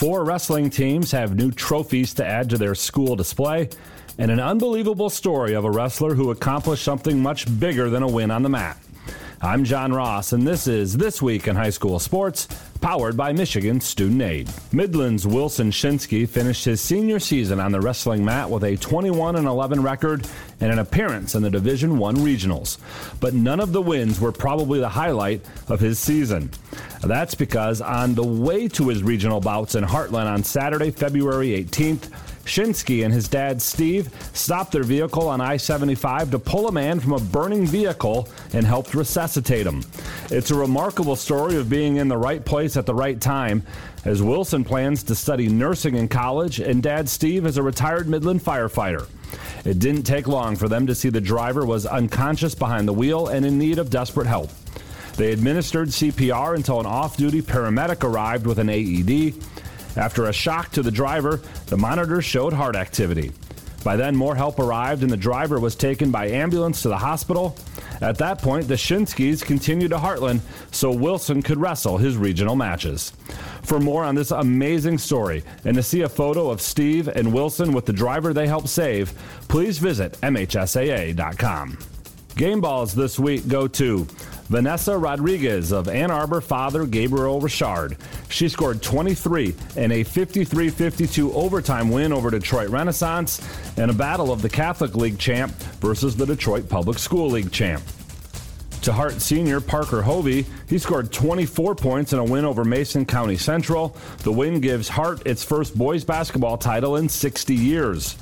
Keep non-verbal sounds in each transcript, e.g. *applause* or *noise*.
Four wrestling teams have new trophies to add to their school display, and an unbelievable story of a wrestler who accomplished something much bigger than a win on the mat. I'm John Ross, and this is This Week in High School Sports, powered by Michigan Student Aid. Midland's Wilson Shinsky finished his senior season on the wrestling mat with a 21 11 record and an appearance in the Division One regionals. But none of the wins were probably the highlight of his season. That's because on the way to his regional bouts in Hartland on Saturday, February 18th, Shinsky and his dad Steve stopped their vehicle on I 75 to pull a man from a burning vehicle and helped resuscitate him. It's a remarkable story of being in the right place at the right time, as Wilson plans to study nursing in college, and dad Steve is a retired Midland firefighter. It didn't take long for them to see the driver was unconscious behind the wheel and in need of desperate help. They administered CPR until an off duty paramedic arrived with an AED. After a shock to the driver, the monitor showed heart activity. By then, more help arrived and the driver was taken by ambulance to the hospital. At that point, the Shinskys continued to Hartland so Wilson could wrestle his regional matches. For more on this amazing story and to see a photo of Steve and Wilson with the driver they helped save, please visit MHSAA.com. Game balls this week go to Vanessa Rodriguez of Ann Arbor father Gabriel Richard. She scored 23 in a 53 52 overtime win over Detroit Renaissance in a battle of the Catholic League champ versus the Detroit Public School League champ. To Hart senior Parker Hovey, he scored 24 points in a win over Mason County Central. The win gives Hart its first boys basketball title in 60 years.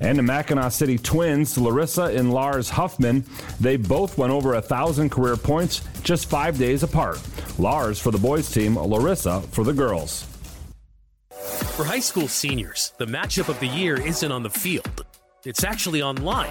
And the Mackinaw City twins, Larissa and Lars Huffman, they both went over a thousand career points just five days apart. Lars for the boys team, Larissa for the girls. For high school seniors, the matchup of the year isn't on the field. It's actually online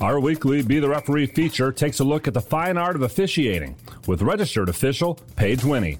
Our weekly Be the Referee feature takes a look at the fine art of officiating with registered official Paige Winnie.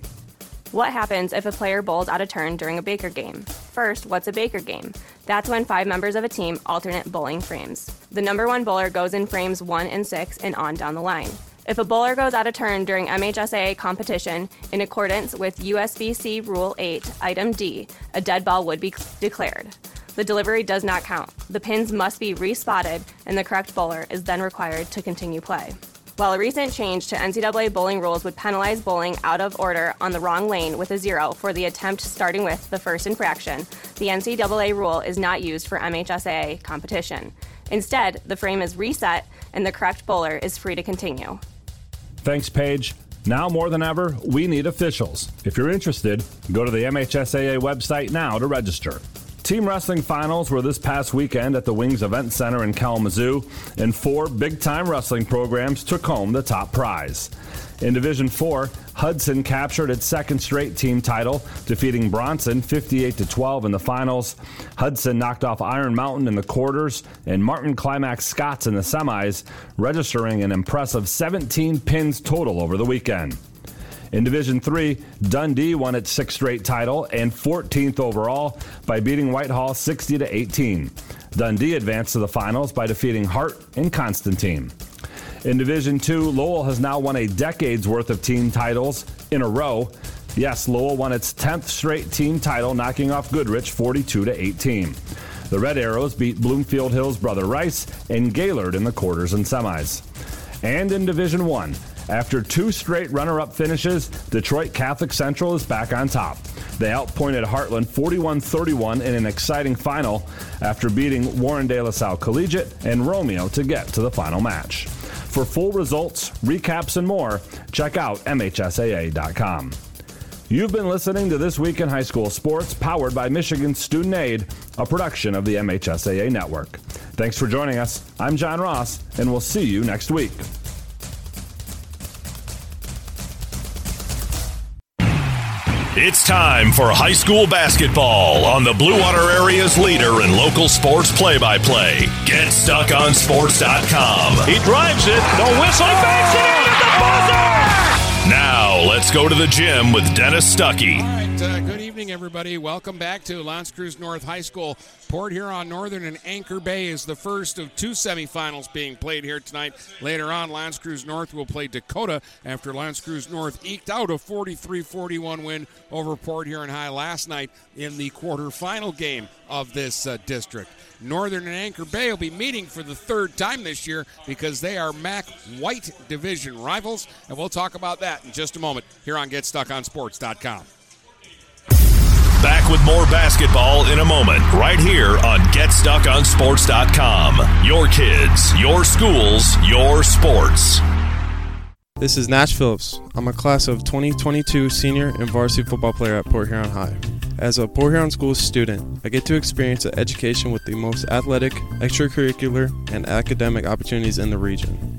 What happens if a player bowls out of turn during a Baker game? First, what's a Baker game? That's when five members of a team alternate bowling frames. The number one bowler goes in frames one and six and on down the line. If a bowler goes out of turn during MHSAA competition in accordance with USBC Rule 8, Item D, a dead ball would be declared. The delivery does not count. The pins must be respotted, and the correct bowler is then required to continue play. While a recent change to NCAA bowling rules would penalize bowling out of order on the wrong lane with a zero for the attempt starting with the first infraction, the NCAA rule is not used for MHSAA competition. Instead, the frame is reset and the correct bowler is free to continue. Thanks, Paige. Now more than ever, we need officials. If you're interested, go to the MHSAA website now to register. Team wrestling finals were this past weekend at the Wings Event Center in Kalamazoo, and four big time wrestling programs took home the top prize. In Division 4, Hudson captured its second straight team title, defeating Bronson 58 12 in the finals. Hudson knocked off Iron Mountain in the quarters and Martin Climax Scotts in the semis, registering an impressive 17 pins total over the weekend. In Division 3, Dundee won its sixth straight title and 14th overall by beating Whitehall 60 to 18. Dundee advanced to the finals by defeating Hart and Constantine. In Division 2, Lowell has now won a decade's worth of team titles in a row. Yes, Lowell won its 10th straight team title, knocking off Goodrich 42 to 18. The Red Arrows beat Bloomfield Hills Brother Rice and Gaylord in the quarters and semis. And in Division 1, after two straight runner up finishes, Detroit Catholic Central is back on top. They outpointed Hartland 41 31 in an exciting final after beating Warren De La Salle Collegiate and Romeo to get to the final match. For full results, recaps, and more, check out MHSAA.com. You've been listening to This Week in High School Sports, powered by Michigan Student Aid, a production of the MHSAA Network. Thanks for joining us. I'm John Ross, and we'll see you next week. It's time for high school basketball on the Blue Water Area's leader in local sports play by play. Get GetStuckOnSports.com. He drives it, the whistle, banks it in at the buzzer! Now, let's go to the gym with Dennis Stuckey. Uh, Evening, everybody. Welcome back to L'Anse Creuse North High School. Port Huron Northern and Anchor Bay is the first of two semifinals being played here tonight. Later on, L'Anse Creuse North will play Dakota after L'Anse Creuse North eked out a 43-41 win over Port Huron High last night in the quarterfinal game of this uh, district. Northern and Anchor Bay will be meeting for the third time this year because they are MAC White Division rivals, and we'll talk about that in just a moment here on GetStuckOnSports.com. Back with more basketball in a moment, right here on GetStuckOnSports.com. Your kids, your schools, your sports. This is Nash Phillips. I'm a class of 2022 senior and varsity football player at Port Huron High. As a Port Huron School student, I get to experience an education with the most athletic, extracurricular, and academic opportunities in the region.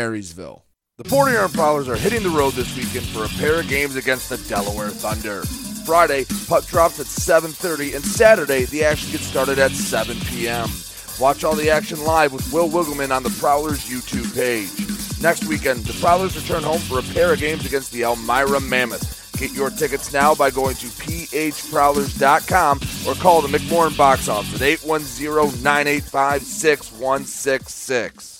Marysville. The Port Huron Prowlers are hitting the road this weekend for a pair of games against the Delaware Thunder. Friday, puck drops at 7:30, and Saturday the action gets started at 7 p.m. Watch all the action live with Will Wiggleman on the Prowlers YouTube page. Next weekend, the Prowlers return home for a pair of games against the Elmira Mammoth. Get your tickets now by going to phprowlers.com or call the McMorran box office at 810 985 6166.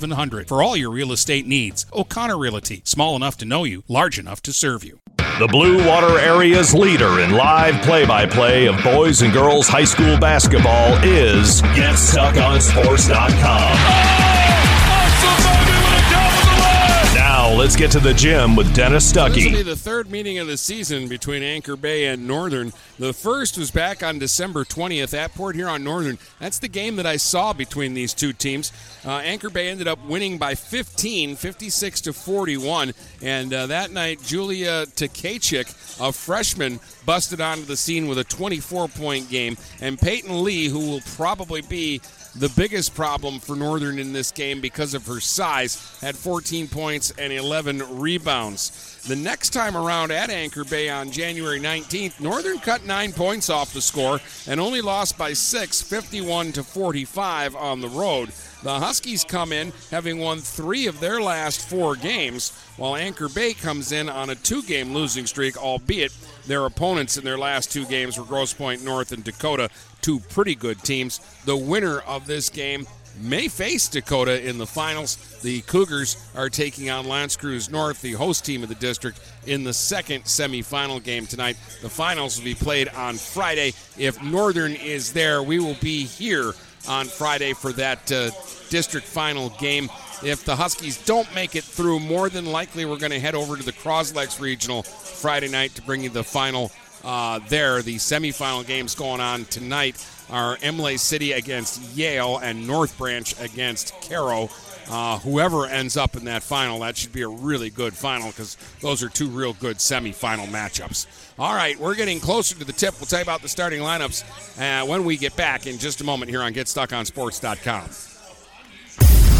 700 for all your real estate needs. O'Connor Realty, small enough to know you, large enough to serve you. The Blue Water Area's leader in live play by play of boys and girls high school basketball is GetStuckOnSports.com. Now let's get to the gym with Dennis Stuckey. This will be the third meeting of the season between Anchor Bay and Northern. The first was back on December 20th at Port Huron Northern. That's the game that I saw between these two teams. Uh, Anchor Bay ended up winning by 15, 56 to 41. And uh, that night, Julia Takachik, a freshman, busted onto the scene with a 24 point game. And Peyton Lee, who will probably be the biggest problem for Northern in this game because of her size, had 14 points and 11 rebounds. The next time around at Anchor Bay on January 19th, Northern cut nine points off the score and only lost by six, 51 to 45 on the road. The Huskies come in having won three of their last four games, while Anchor Bay comes in on a two game losing streak, albeit their opponents in their last two games were Grosse Pointe North and Dakota, two pretty good teams. The winner of this game may face Dakota in the finals. The Cougars are taking on L'Anse Creuse North, the host team of the district, in the second semifinal game tonight. The finals will be played on Friday. If Northern is there, we will be here on Friday for that uh, district final game. If the Huskies don't make it through, more than likely we're going to head over to the Croslex Regional Friday night to bring you the final uh, there. The semifinal games going on tonight are Imlay City against Yale and North Branch against Caro. Uh, whoever ends up in that final, that should be a really good final because those are two real good semifinal matchups. All right, we're getting closer to the tip. We'll tell you about the starting lineups uh, when we get back in just a moment here on GetStuckOnSports.com.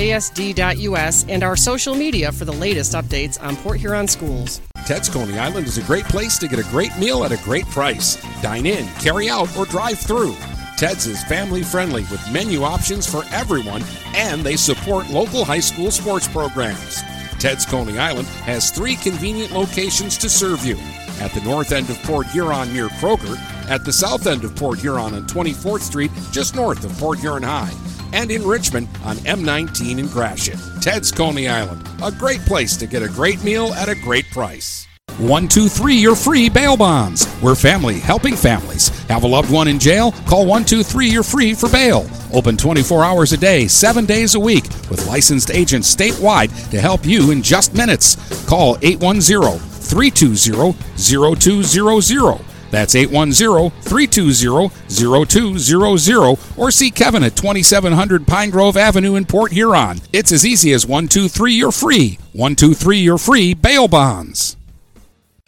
www.phasd.us and our social media for the latest updates on Port Huron schools. Ted's Coney Island is a great place to get a great meal at a great price. Dine in, carry out, or drive through. Ted's is family friendly with menu options for everyone, and they support local high school sports programs. Ted's Coney Island has three convenient locations to serve you at the north end of Port Huron near Kroger, at the south end of Port Huron on 24th Street, just north of Port Huron High, and in Richmond on M19 in Gratiot. Ted's Coney Island, a great place to get a great meal at a great price. 123 you're free bail bonds. We're family helping families. Have a loved one in jail? Call 123 you're free for bail. Open 24 hours a day, 7 days a week with licensed agents statewide to help you in just minutes. Call 810 320 0200. That's 810 320 0200 or see Kevin at 2700 Pine Grove Avenue in Port Huron. It's as easy as 123 you're free. 123 you're free bail bonds.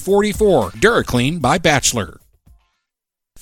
44. DuraClean by Bachelor.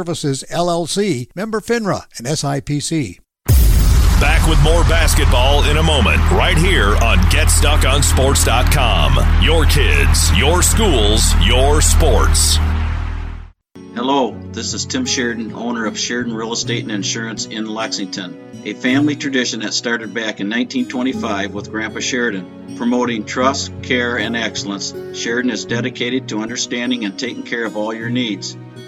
Services LLC, member FINRA and SIPC. Back with more basketball in a moment, right here on GetStuckOnSports.com. Your kids, your schools, your sports. Hello, this is Tim Sheridan, owner of Sheridan Real Estate and Insurance in Lexington, a family tradition that started back in 1925 with Grandpa Sheridan. Promoting trust, care, and excellence, Sheridan is dedicated to understanding and taking care of all your needs.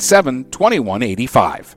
987 2185.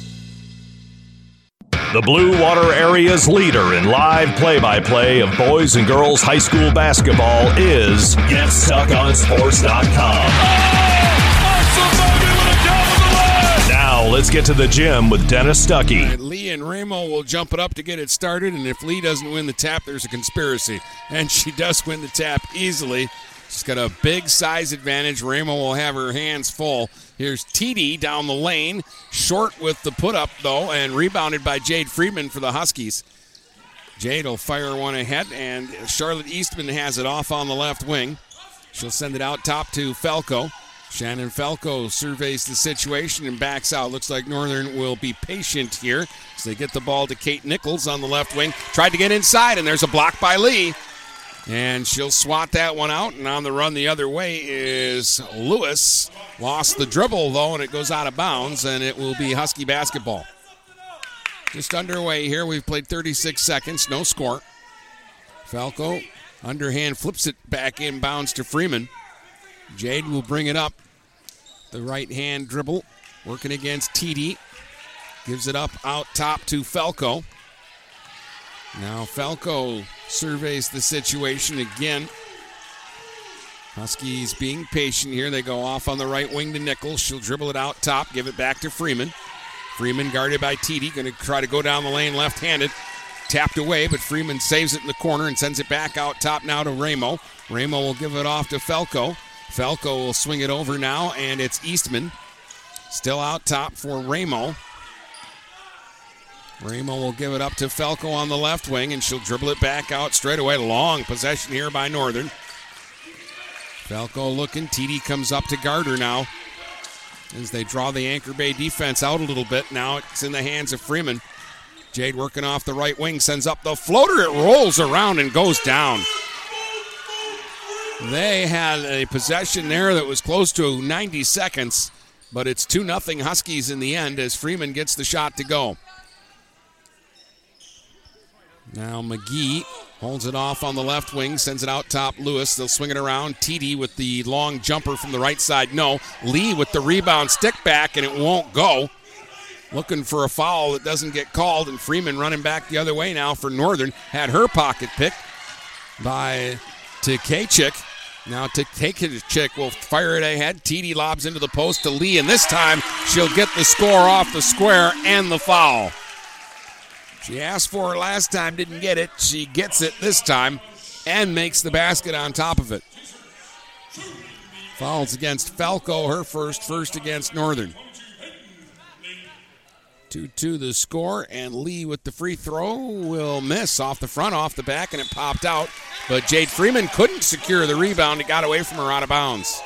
The Blue Water Area's leader in live play by play of boys and girls high school basketball is GetStuckOnSports.com. Now let's get to the gym with Dennis Stuckey. Right, Lee and Ramo will jump it up to get it started, and if Lee doesn't win the tap, there's a conspiracy. And she does win the tap easily. She's got a big size advantage. Ramo will have her hands full. Here's TD down the lane, short with the put up though, and rebounded by Jade Freeman for the Huskies. Jade will fire one ahead, and Charlotte Eastman has it off on the left wing. She'll send it out top to Falco. Shannon Falco surveys the situation and backs out. Looks like Northern will be patient here as they get the ball to Kate Nichols on the left wing. Tried to get inside, and there's a block by Lee. And she'll swat that one out. And on the run the other way is Lewis. Lost the dribble, though, and it goes out of bounds, and it will be Husky basketball. Just underway here. We've played 36 seconds, no score. Falco, underhand, flips it back inbounds to Freeman. Jade will bring it up. The right hand dribble, working against TD. Gives it up out top to Falco. Now Falco surveys the situation again. Huskies being patient here. They go off on the right wing to Nichols. She'll dribble it out top, give it back to Freeman. Freeman guarded by TD, going to try to go down the lane left handed. Tapped away, but Freeman saves it in the corner and sends it back out top now to Ramo. Ramo will give it off to Falco. Falco will swing it over now, and it's Eastman. Still out top for Ramo. Ramo will give it up to Falco on the left wing, and she'll dribble it back out straight away. Long possession here by Northern. Falco looking. TD comes up to guard her now. as they draw the Anchor Bay defense out a little bit. Now it's in the hands of Freeman. Jade working off the right wing, sends up the floater. It rolls around and goes down. They had a possession there that was close to 90 seconds, but it's 2 0 Huskies in the end as Freeman gets the shot to go. Now McGee holds it off on the left wing, sends it out top. Lewis, they'll swing it around. TD with the long jumper from the right side. No. Lee with the rebound stick back, and it won't go. Looking for a foul that doesn't get called, and Freeman running back the other way now for Northern. Had her pocket picked by Tkachuk. Now Tkachuk will fire it ahead. TD lobs into the post to Lee, and this time she'll get the score off the square and the foul. She asked for it last time, didn't get it. She gets it this time and makes the basket on top of it. Fouls against Falco, her first, first against Northern. 2 2 the score, and Lee with the free throw will miss off the front, off the back, and it popped out. But Jade Freeman couldn't secure the rebound. It got away from her out of bounds.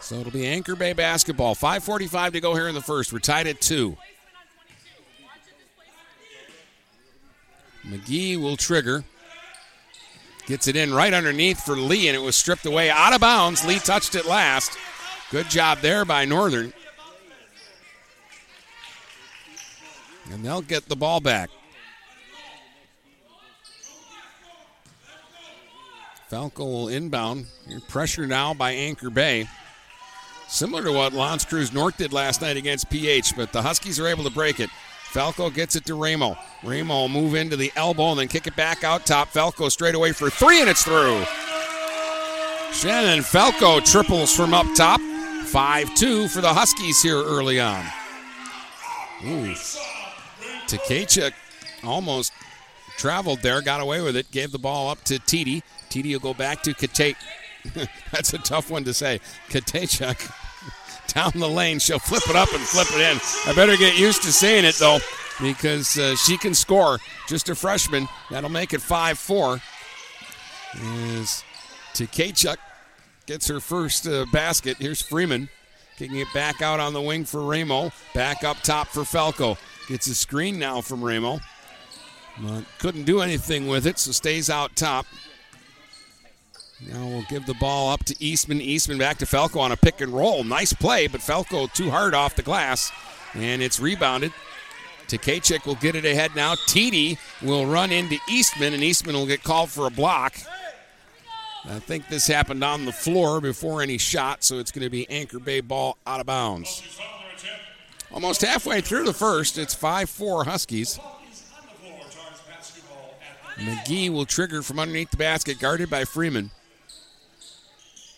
So it'll be Anchor Bay basketball. 5.45 to go here in the first. We're tied at 2. McGee will trigger. Gets it in right underneath for Lee, and it was stripped away out of bounds. Lee touched it last. Good job there by Northern. And they'll get the ball back. Falco will inbound. Pressure now by Anchor Bay. Similar to what L'Anse Creuse North did last night against PH, but the Huskies are able to break it. Falco gets it to Ramo. Ramo will move into the elbow and then kick it back out top. Falco straight away for three, and it's through. Shannon Falco triples from up top. 5 2 for the Huskies here early on. Ooh. Tkachuk almost traveled there, got away with it, gave the ball up to TD. TD will go back to Kate. *laughs* That's a tough one to say. Katechuk down the lane. She'll flip it up and flip it in. I better get used to seeing it, though, because uh, she can score. Just a freshman. That'll make it 5 4. Is Tkachuk gets her first uh, basket. Here's Freeman kicking it back out on the wing for Ramo. Back up top for Falco. Gets a screen now from Ramo. But couldn't do anything with it, so stays out top. Now we'll give the ball up to Eastman. Eastman back to Falco on a pick and roll. Nice play, but Falco too hard off the glass. And it's rebounded. Tkachuk will get it ahead now. TD will run into Eastman, and Eastman will get called for a block. I think this happened on the floor before any shot, so it's going to be Anchor Bay ball out of bounds. Almost halfway through the first, it's 5 4 Huskies. McGee will trigger from underneath the basket, guarded by Freeman.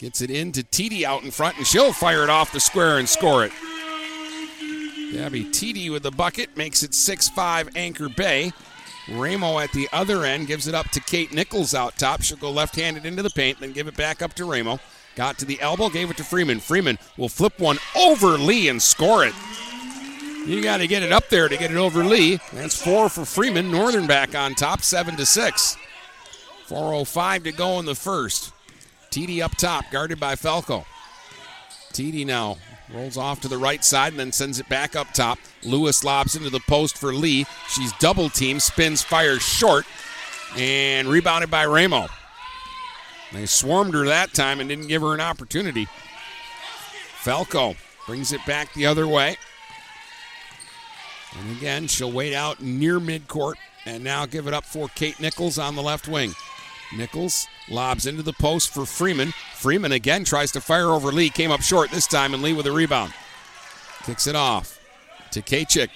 Gets it into TD out in front, and she'll fire it off the square and score it. Gabby TD with the bucket makes it 6 5 Anchor Bay. Ramo at the other end gives it up to Kate Nichols out top. She'll go left handed into the paint, then give it back up to Ramo. Got to the elbow, gave it to Freeman. Freeman will flip one over Lee and score it. You got to get it up there to get it over Lee. That's four for Freeman. Northern back on top, seven to six. 4:05 to go in the first. TD up top, guarded by Falco. TD now rolls off to the right side and then sends it back up top. Lewis lobs into the post for Lee. She's double teamed, spins, fires short, and rebounded by Ramo. They swarmed her that time and didn't give her an opportunity. Falco brings it back the other way. And again, she'll wait out near midcourt and now give it up for Kate Nichols on the left wing. Nichols lobs into the post for Freeman. Freeman again tries to fire over Lee. Came up short this time, and Lee with a rebound. Kicks it off to Kachik.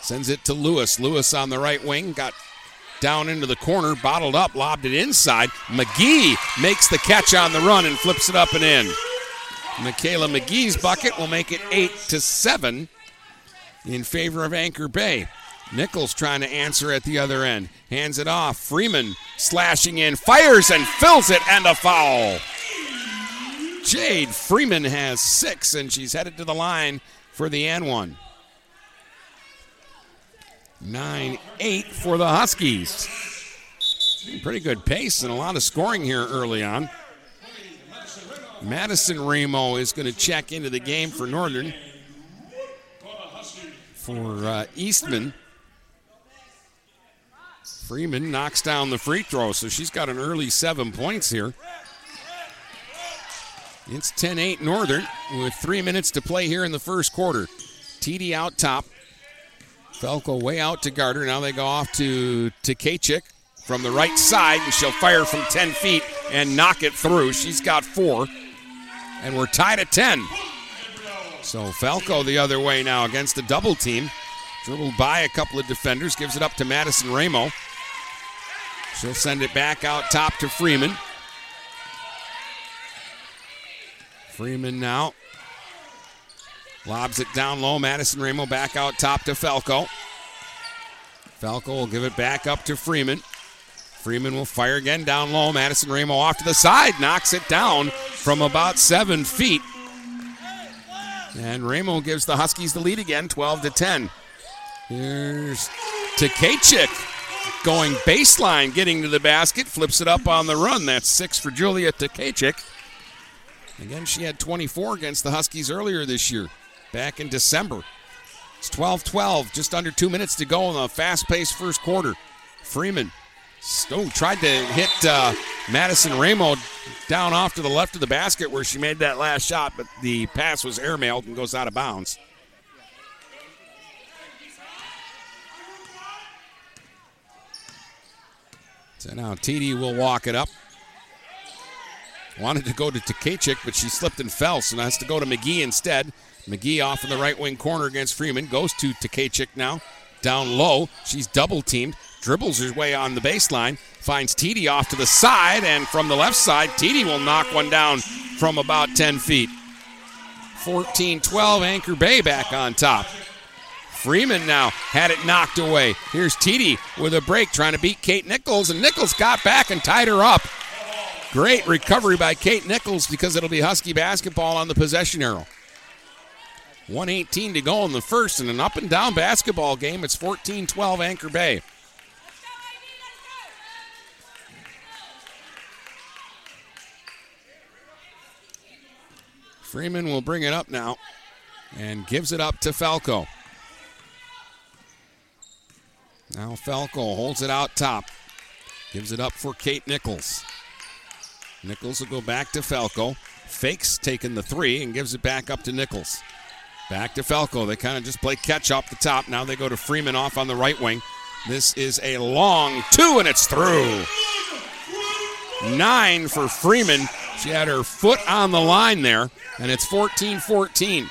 Sends it to Lewis. Lewis on the right wing. Got down into the corner, bottled up, lobbed it inside. McGee makes the catch on the run and flips it up and in. Michaela McGee's bucket will make it 8 to 7 in favor of Anchor Bay. Nichols trying to answer at the other end. Hands it off. Freeman slashing in, fires and fills it, and a foul. Jade Freeman has six, and she's headed to the line for the N one. 9 8 for the Huskies. Pretty good pace and a lot of scoring here early on. Madison Ramo is going to check into the game for Northern. For uh, Eastman, Freeman knocks down the free throw, so she's got an early seven points here. It's 10 8 Northern with three minutes to play here in the first quarter. TD out top. Falco way out to Garter. Now they go off to Tkachik from the right side, and she'll fire from 10 feet and knock it through. She's got four, and we're tied at 10. So Falco the other way now against the double team. Dribbled by a couple of defenders, gives it up to Madison Ramo. She'll send it back out top to Freeman. Freeman now lobs it down low. Madison Ramo back out top to Falco. Falco will give it back up to Freeman. Freeman will fire again down low. Madison Ramo off to the side, knocks it down from about seven feet. And Ramo gives the Huskies the lead again, 12 to 10. Here's Tkachik going baseline, getting to the basket, flips it up on the run. That's six for Julia Tkachik. Again, she had 24 against the Huskies earlier this year, back in December. It's 12 12, just under two minutes to go in the fast paced first quarter. Freeman Stone tried to hit uh, Madison Ramo down off to the left of the basket where she made that last shot, but the pass was airmailed and goes out of bounds. So now TD will walk it up. Wanted to go to Tkachik, but she slipped and fell, so has to go to McGee instead. McGee off in the right wing corner against Freeman. Goes to Tkachik now. Down low. She's double teamed. Dribbles her way on the baseline. Finds TD off to the side, and from the left side, TD will knock one down from about 10 feet. 14 12, Anchor Bay back on top. Freeman now had it knocked away. Here's TD with a break trying to beat Kate Nichols, and Nichols got back and tied her up. Great recovery by Kate Nichols because it'll be Husky basketball on the possession arrow. 118 to go in the first, and an up and down basketball game. It's 14 12 Anchor Bay. Freeman will bring it up now and gives it up to Falco. Now Falco holds it out top. Gives it up for Kate Nichols. Nichols will go back to Falco. Fakes taking the three and gives it back up to Nichols. Back to Falco. They kind of just play catch up the top. Now they go to Freeman off on the right wing. This is a long two, and it's through. Nine for Freeman. She had her foot on the line there, and it's 14 14.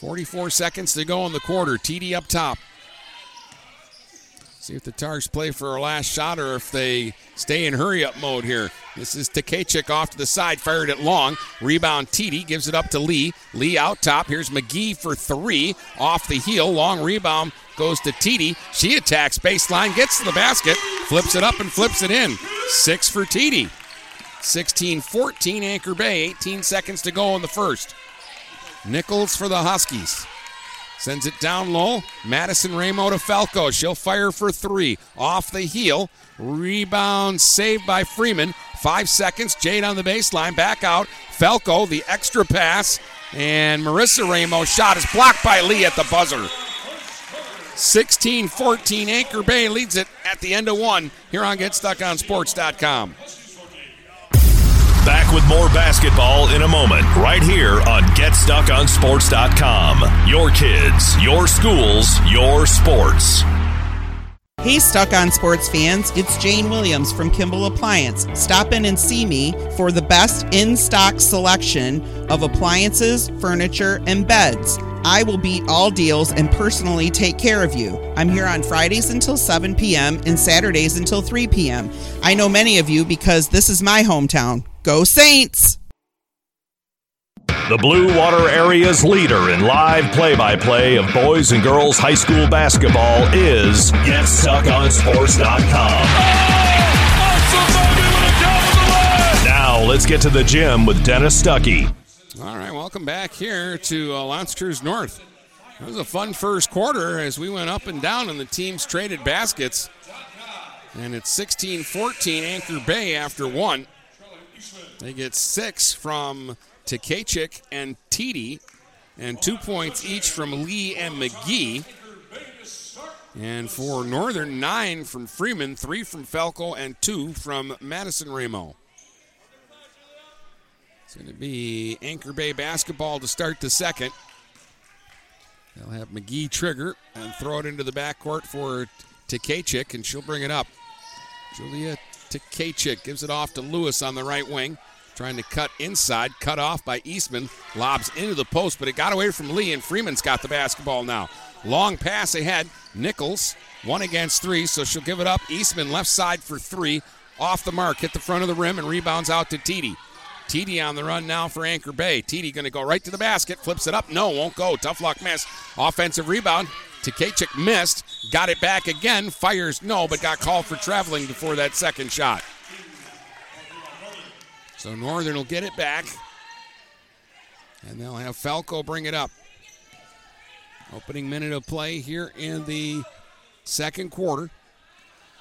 44 seconds to go in the quarter. TD up top. See if the Tars play for a last shot or if they stay in hurry up mode here. This is Tkachik off to the side, fired it long. Rebound TD gives it up to Lee. Lee out top. Here's McGee for three. Off the heel. Long rebound goes to TD. She attacks baseline, gets to the basket, flips it up and flips it in. Six for TD. 16 14 Anchor Bay. 18 seconds to go in the first. Nichols for the Huskies. Sends it down low. Madison Ramo to Falco. She'll fire for three. Off the heel. Rebound saved by Freeman. Five seconds. Jade on the baseline. Back out. Falco, the extra pass. And Marissa Ramo shot is blocked by Lee at the buzzer. 16 14. Anchor Bay leads it at the end of one here on GetStuckOnSports.com. Back with more basketball in a moment, right here on GetStuckOnSports.com. Your kids, your schools, your sports. Hey, Stuck on Sports fans, it's Jane Williams from Kimball Appliance. Stop in and see me for the best in stock selection of appliances, furniture, and beds. I will beat all deals and personally take care of you. I'm here on Fridays until 7 p.m. and Saturdays until 3 p.m. I know many of you because this is my hometown. Go Saints! The Blue Water Area's leader in live play by play of boys and girls high school basketball is GetStuckOnSports.com. Now let's get to the gym with Dennis Stuckey. All right, welcome back here to uh, L'Anse Creuse North. It was a fun first quarter as we went up and down and the teams traded baskets. And it's 16 14 Anchor Bay after one. They get six from Tkachuk and Titi, and two points each from Lee and McGee. And for Northern, nine from Freeman, three from Falco, and two from Madison Ramo. It's going to be Anchor Bay basketball to start the second. They'll have McGee trigger and throw it into the backcourt for Tkachuk, and she'll bring it up. Julia Tkachuk gives it off to Lewis on the right wing. Trying to cut inside, cut off by Eastman. Lobs into the post, but it got away from Lee, and Freeman's got the basketball now. Long pass ahead. Nichols, one against three, so she'll give it up. Eastman left side for three. Off the mark, hit the front of the rim, and rebounds out to Titi. Titi on the run now for Anchor Bay. Titi going to go right to the basket, flips it up. No, won't go. Tough luck miss. Offensive rebound. Tkachuk missed, got it back again, fires no, but got called for traveling before that second shot. So Northern will get it back, and they'll have Falco bring it up. Opening minute of play here in the second quarter.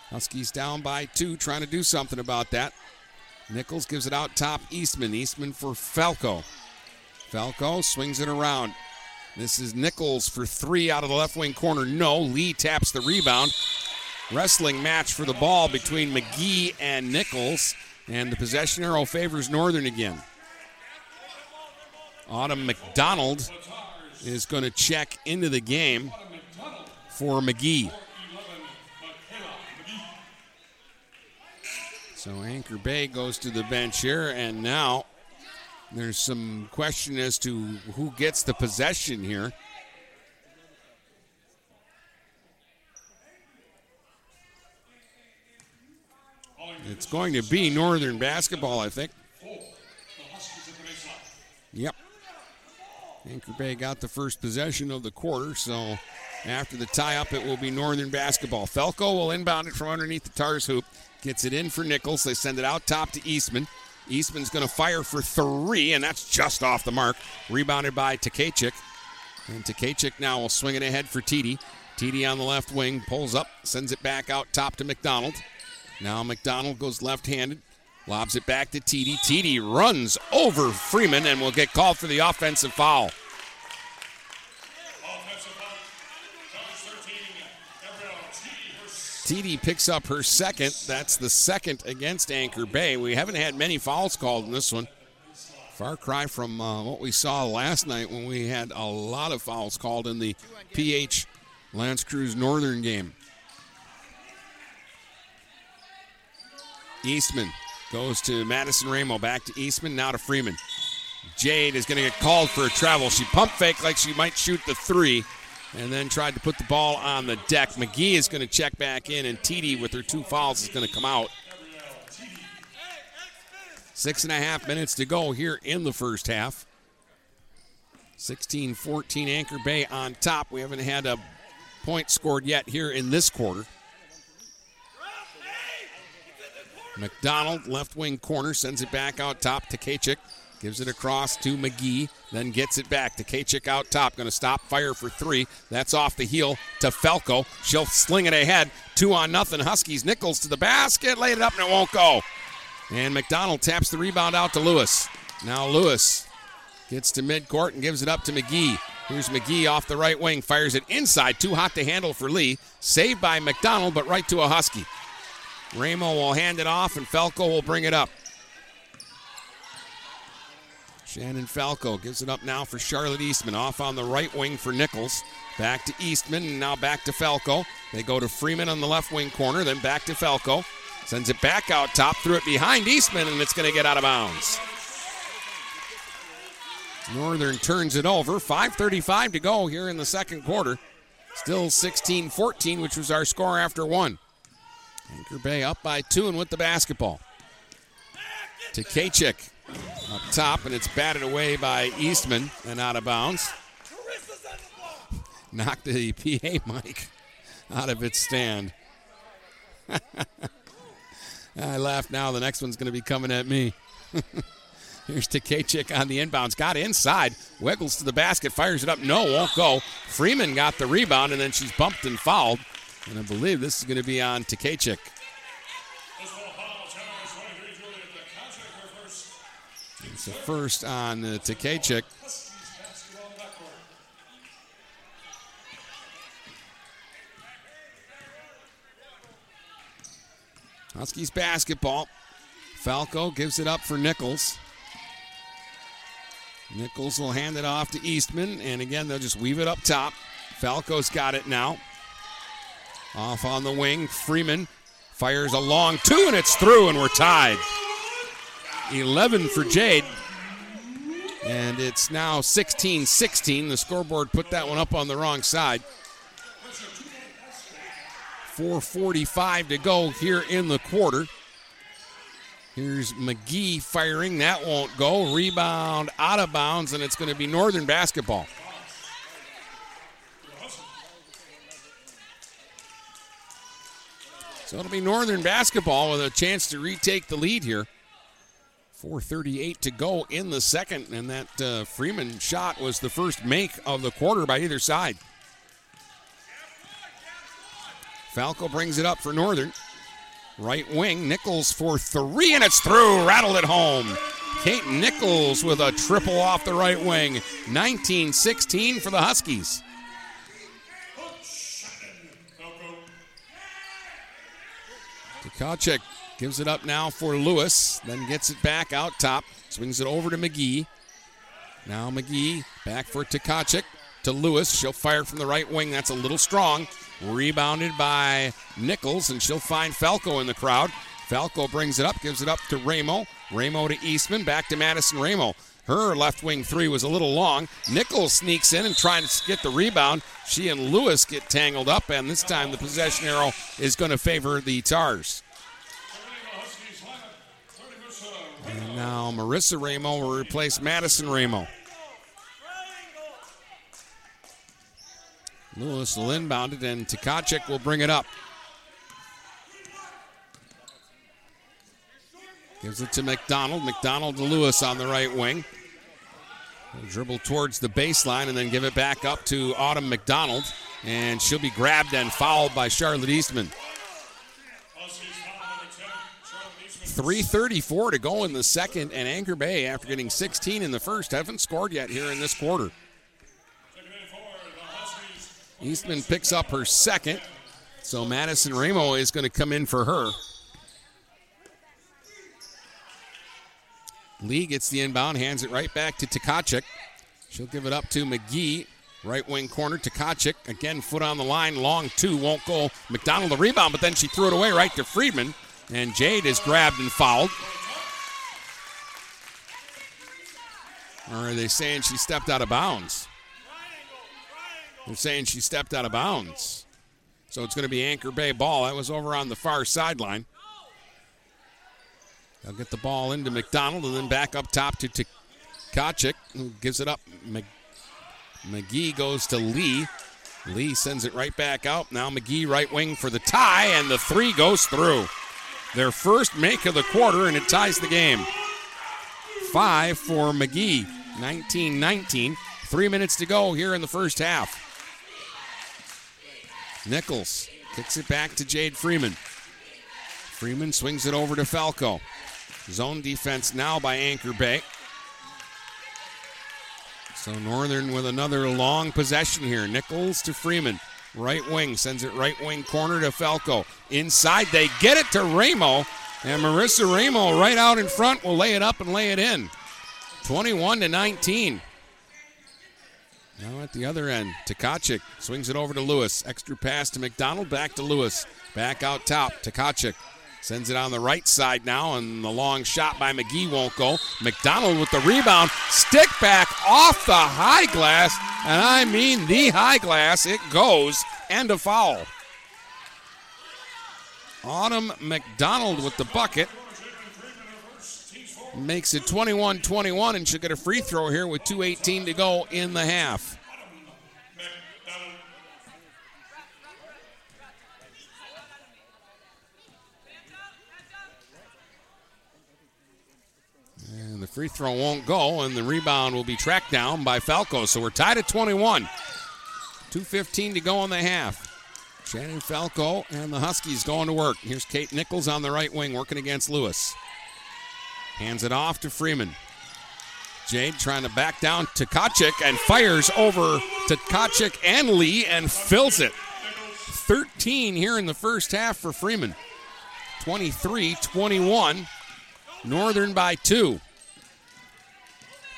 Huskies down by two, trying to do something about that. Nichols gives it out top Eastman. Eastman for Falco. Falco swings it around. This is Nichols for three out of the left wing corner. No. Lee taps the rebound. Wrestling match for the ball between McGee and Nichols. And the possession arrow favors Northern again. Autumn McDonald is going to check into the game for McGee. So Anchor Bay goes to the bench here, and now there's some question as to who gets the possession here. It's going to be Northern basketball, I think. Yep. Anchor Bay got the first possession of the quarter, so after the tie up, it will be Northern basketball. Falco will inbound it from underneath the Tars hoop, gets it in for Nichols. They send it out top to Eastman. Eastman's going to fire for three, and that's just off the mark. Rebounded by Tkachuk. And Tkachuk now will swing it ahead for TD. TD on the left wing, pulls up, sends it back out top to McDonald. Now McDonald goes left handed, lobs it back to TD. TD runs over Freeman and will get called for the offensive foul. TD picks up her second. That's the second against Anchor Bay. We haven't had many fouls called in this one. Far cry from uh, what we saw last night when we had a lot of fouls called in the PH L'Anse Creuse Northern game. Eastman goes to Madison Ramo. Back to Eastman. Now to Freeman. Jade is going to get called for a travel. She pump fake like she might shoot the three and then tried to put the ball on the deck. McGee is going to check back in, and TD with her two fouls is going to come out. Six and a half minutes to go here in the first half. 16 14 Anchor Bay on top. We haven't had a point scored yet here in this quarter. McDonald, left wing corner, sends it back out top to Tkachuk. Gives it across to McGee, then gets it back to Tkachuk out top. Going to stop fire for three. That's off the heel to Falco. She'll sling it ahead. Two on nothing. Huskies. Nichols to the basket. Laid it up and it won't go. And McDonald taps the rebound out to Lewis. Now Lewis gets to midcourt and gives it up to McGee. Here's McGee off the right wing. Fires it inside. Too hot to handle for Lee. Saved by McDonald, but right to a Husky. Ramo will hand it off, and Falco will bring it up. Shannon Falco gives it up now for Charlotte Eastman. Off on the right wing for Nichols. Back to Eastman, and now back to Falco. They go to Freeman on the left wing corner, then back to Falco. Sends it back out top, threw it behind Eastman, and it's going to get out of bounds. Northern turns it over. 5.35 to go here in the second quarter. Still 16 14, which was our score after one. Anchor Bay up by two and with the basketball. To Tkachuk up top, and it's batted away by Eastman and out of bounds. Knocked the *laughs* PA mic out of its stand. *laughs* I laugh now. The next one's going to be coming at me. *laughs* Here's Tkachuk on the inbounds. Got inside. Wiggles to the basket. Fires it up. No, won't go. Freeman got the rebound, and then she's bumped and fouled. And I believe this is going to be on Tkachuk. It's the first on uh, Tkachuk. Huskies basketball. Falco gives it up for Nichols. Nichols will hand it off to Eastman, and again, they'll just weave it up top. Falco's got it now. Off on the wing, Freeman fires a long two, and it's through, and we're tied. 11 for Jade. And it's now 16 16. The scoreboard put that one up on the wrong side. 4.45 to go here in the quarter. Here's McGee firing. That won't go. Rebound out of bounds, and it's going to be Northern basketball. So it'll be Northern basketball with a chance to retake the lead here. 4.38 to go in the second, and that uh, Freeman shot was the first make of the quarter by either side. Falco brings it up for Northern. Right wing, Nichols for three, and it's through. Rattled it home. Kate Nichols with a triple off the right wing. 19 16 for the Huskies. Tkachuk gives it up now for Lewis, then gets it back out top, swings it over to McGee. Now McGee back for Tkachuk to Lewis. She'll fire from the right wing. That's a little strong. Rebounded by Nichols, and she'll find Falco in the crowd. Falco brings it up, gives it up to Ramo. Ramo to Eastman, back to Madison Ramo. Her left wing three was a little long. Nichols sneaks in and trying to get the rebound. She and Lewis get tangled up, and this time the possession arrow is going to favor the Tars. And now Marissa Ramo will replace Madison Ramo. Lewis will inbound it, and Tkachuk will bring it up. Gives it to McDonald. McDonald to Lewis on the right wing. He'll dribble towards the baseline and then give it back up to Autumn McDonald. And she'll be grabbed and fouled by Charlotte Eastman. 3.34 to go in the second, and Anchor Bay, after getting 16 in the first, haven't scored yet here in this quarter. Eastman picks up her second, so Madison Ramo is going to come in for her. Lee gets the inbound, hands it right back to Tkachuk. She'll give it up to McGee. Right wing corner, Tkachuk. Again, foot on the line. Long two, won't go. McDonald the rebound, but then she threw it away right to Freeman. And Jade is grabbed and fouled. Or are they saying she stepped out of bounds? They're saying she stepped out of bounds. So it's going to be Anchor Bay ball. That was over on the far sideline. They'll get the ball into McDonald and then back up top to Tkachuk, who gives it up. McGee goes to Lee. Lee sends it right back out. Now McGee right wing for the tie, and the three goes through. Their first make of the quarter, and it ties the game. Five for McGee. 19 19. Three minutes to go here in the first half. Nichols kicks it back to Jade Freeman. Freeman swings it over to Falco. Zone defense now by Anchor Bay. So Northern with another long possession here. Nichols to Freeman. Right wing sends it right wing corner to Falco. Inside they get it to Ramo. And Marissa Ramo right out in front will lay it up and lay it in. 21 to 19. Now at the other end, Tkachuk swings it over to Lewis. Extra pass to McDonald, back to Lewis. Back out top, Tkachuk sends it on the right side now, and the long shot by McGee won't go. McDonald with the rebound, stick back off the high glass, and I mean the high glass. It goes, and a foul. Autumn McDonald with the bucket. Makes it 21 21 and should get a free throw here with 2.18 to go in the half. The free throw won't go, and the rebound will be tracked down by Falco. So we're tied at 21. 2.15 to go in the half. Shannon Falco and the Huskies going to work. Here's Kate Nichols on the right wing working against Lewis. Hands it off to Freeman. Jade trying to back down Tkachuk and fires over Tkachuk and Lee and fills it. 13 here in the first half for Freeman. 23 21. Northern by two.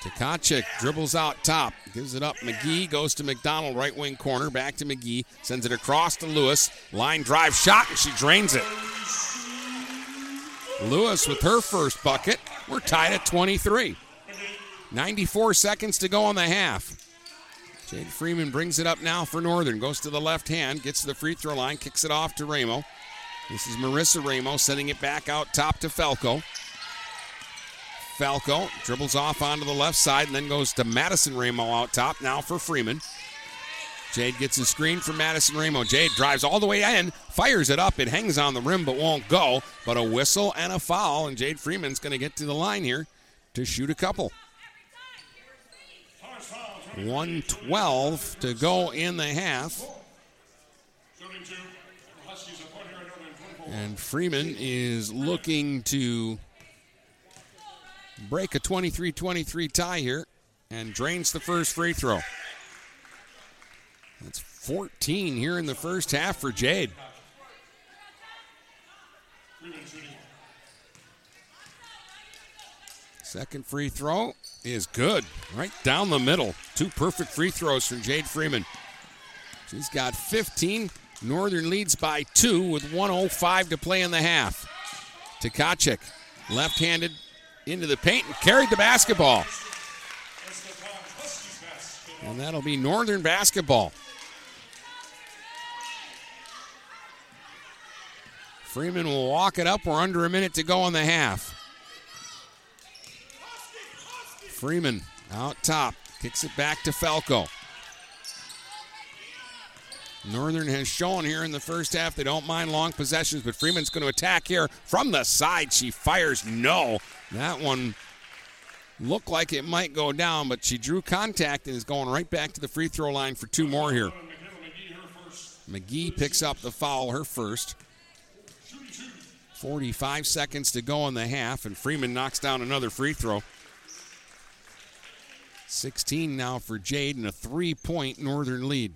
Tkachuk dribbles out top, gives it up. McGee goes to McDonald, right wing corner, back to McGee, sends it across to Lewis. Line drive shot, and she drains it. Lewis with her first bucket. We're tied at 23. 94 seconds to go on the half. Jade Freeman brings it up now for Northern. Goes to the left hand, gets to the free throw line, kicks it off to Ramo. This is Marissa Ramo sending it back out top to Falco. Falco dribbles off onto the left side and then goes to Madison Ramo out top now for Freeman. Jade gets a screen from Madison Ramo. Jade drives all the way in, fires it up. It hangs on the rim but won't go. But a whistle and a foul, and Jade Freeman's going to get to the line here to shoot a couple. 112 to go in the half. And Freeman is looking to break a 23 23 tie here and drains the first free throw. That's 14 here in the first half for Jade. Second free throw is good. Right down the middle. Two perfect free throws from Jade Freeman. She's got 15. Northern leads by two with 105 to play in the half. Tkachuk, left handed into the paint and carried the basketball. And that'll be Northern basketball. Freeman will walk it up. We're under a minute to go on the half. Freeman out top, kicks it back to Falco. Northern has shown here in the first half they don't mind long possessions, but Freeman's going to attack here from the side. She fires no. That one looked like it might go down, but she drew contact and is going right back to the free throw line for two more here. McGee picks up the foul, her first. 45 seconds to go in the half, and Freeman knocks down another free throw. 16 now for Jade and a three point Northern lead.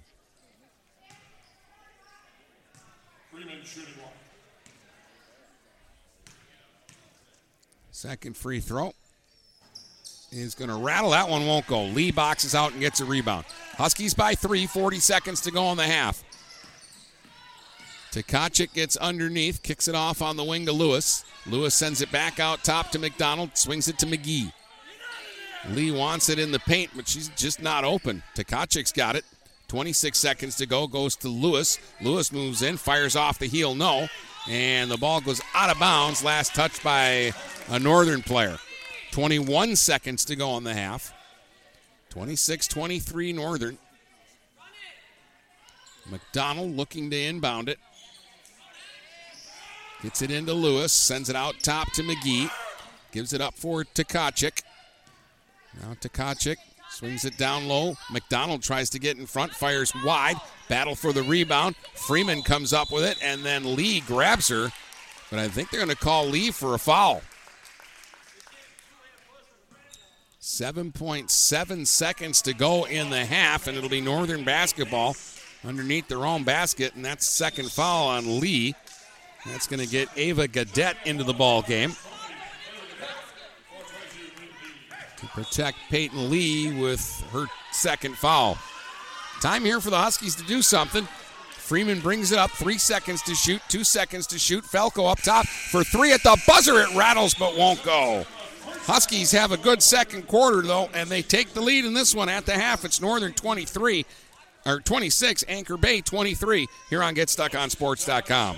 Second free throw is going to rattle. That one won't go. Lee boxes out and gets a rebound. Huskies by three, 40 seconds to go in the half. Tkachuk gets underneath, kicks it off on the wing to Lewis. Lewis sends it back out top to McDonald, swings it to McGee. Lee wants it in the paint, but she's just not open. Tkachuk's got it. 26 seconds to go, goes to Lewis. Lewis moves in, fires off the heel, no. And the ball goes out of bounds. Last touch by a Northern player. 21 seconds to go on the half. 26 23 Northern. McDonald looking to inbound it. Gets it into Lewis, sends it out top to McGee. Gives it up for Tkachuk. Now Tkachuk swings it down low. McDonald tries to get in front, fires wide. Battle for the rebound. Freeman comes up with it, and then Lee grabs her. But I think they're going to call Lee for a foul. 7.7 seconds to go in the half, and it'll be Northern basketball underneath their own basket, and that's second foul on Lee. That's going to get Ava Gadet into the ball game. To protect Peyton Lee with her second foul. Time here for the Huskies to do something. Freeman brings it up. Three seconds to shoot. Two seconds to shoot. Falco up top for three at the buzzer. It rattles but won't go. Huskies have a good second quarter though, and they take the lead in this one at the half. It's Northern 23 or 26, Anchor Bay 23 here on GetStuckOnSports.com.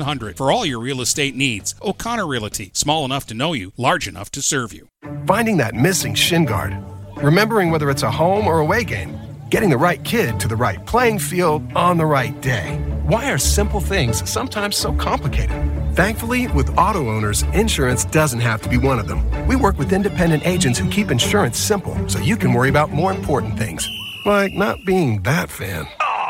8700 for all your real estate needs. O'Connor Realty, small enough to know you, large enough to serve you. Finding that missing shin guard, remembering whether it's a home or away game, getting the right kid to the right playing field on the right day. Why are simple things sometimes so complicated? Thankfully, with auto owners, insurance doesn't have to be one of them. We work with independent agents who keep insurance simple so you can worry about more important things, like not being that fan.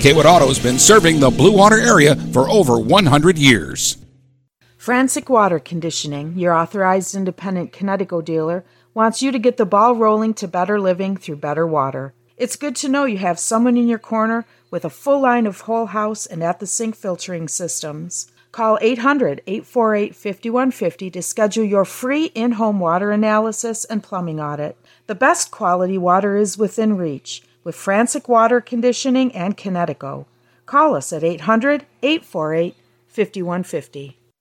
Cawood Auto has been serving the Blue Water area for over 100 years. Frantic Water Conditioning, your authorized independent Kinetico dealer, wants you to get the ball rolling to better living through better water. It's good to know you have someone in your corner with a full line of whole house and at the sink filtering systems. Call 800 848 5150 to schedule your free in home water analysis and plumbing audit. The best quality water is within reach with Frantic Water Conditioning and Kinetico. Call us at 800 848 5150.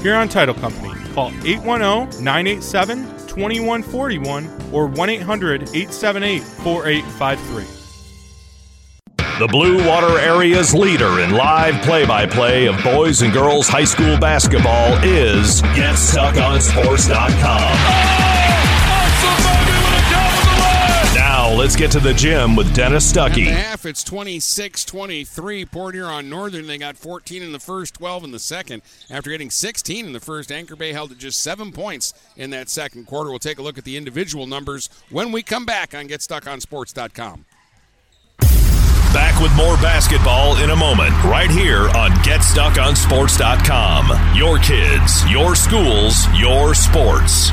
Huron Title Company. Call 810 987 2141 or 1 800 878 4853. The Blue Water Area's leader in live play by play of boys and girls high school basketball is GetStuckOnSports.com. let's get to the gym with Dennis Stuckey. At half, it's 26 23. Port Huron Northern, they got 14 in the first, 12 in the second. After getting 16 in the first, Anchor Bay held at just seven points in that second quarter. We'll take a look at the individual numbers when we come back on GetStuckOnSports.com. Back with more basketball in a moment, right here on GetStuckOnSports.com. Your kids, your schools, your sports.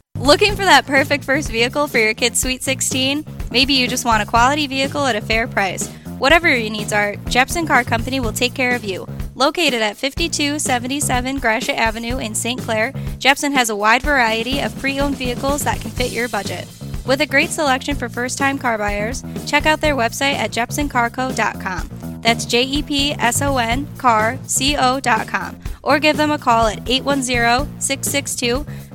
Looking for that perfect first vehicle for your kid's Sweet 16? Maybe you just want a quality vehicle at a fair price. Whatever your needs are, Jepson Car Company will take care of you. Located at 5277 Gratiot Avenue in St. Clair, Jepson has a wide variety of pre owned vehicles that can fit your budget. With a great selection for first time car buyers, check out their website at jepsoncarco.com. That's J E P S O N car C O.com. Or give them a call at 810 662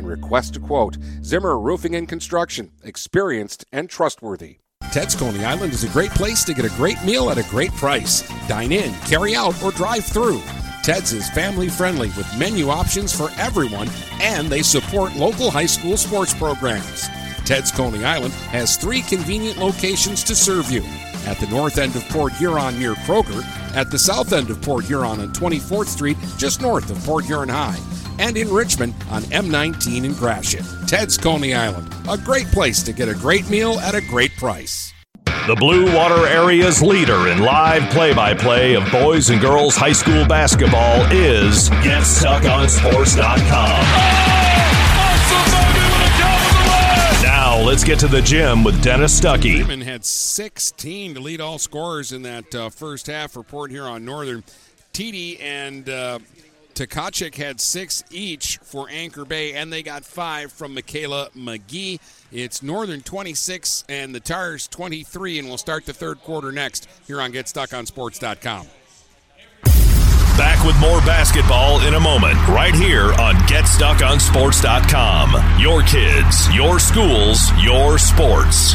and request a quote. Zimmer Roofing and Construction, experienced and trustworthy. Ted's Coney Island is a great place to get a great meal at a great price. Dine in, carry out, or drive through. Ted's is family friendly with menu options for everyone, and they support local high school sports programs. Ted's Coney Island has three convenient locations to serve you at the north end of Port Huron near Kroger, at the south end of Port Huron on 24th Street, just north of Port Huron High, and in Richmond on M19 in Gratiot. Ted's Coney Island, a great place to get a great meal at a great price. The Blue Water Area's leader in live play by play of boys and girls high school basketball is GetStuckOnSports.com. Now let's get to the gym with Dennis Stuckey. Freeman had 16 to lead all scorers in that uh, first half report here on Northern. TD and uh, Tkachuk had six each for Anchor Bay, and they got five from Michaela McGee. It's Northern 26 and the Tars 23, and we'll start the third quarter next here on GetStuckOnSports.com. Back with more basketball in a moment, right here on GetStuckOnSports.com. Your kids, your schools, your sports.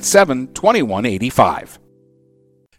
987 2185.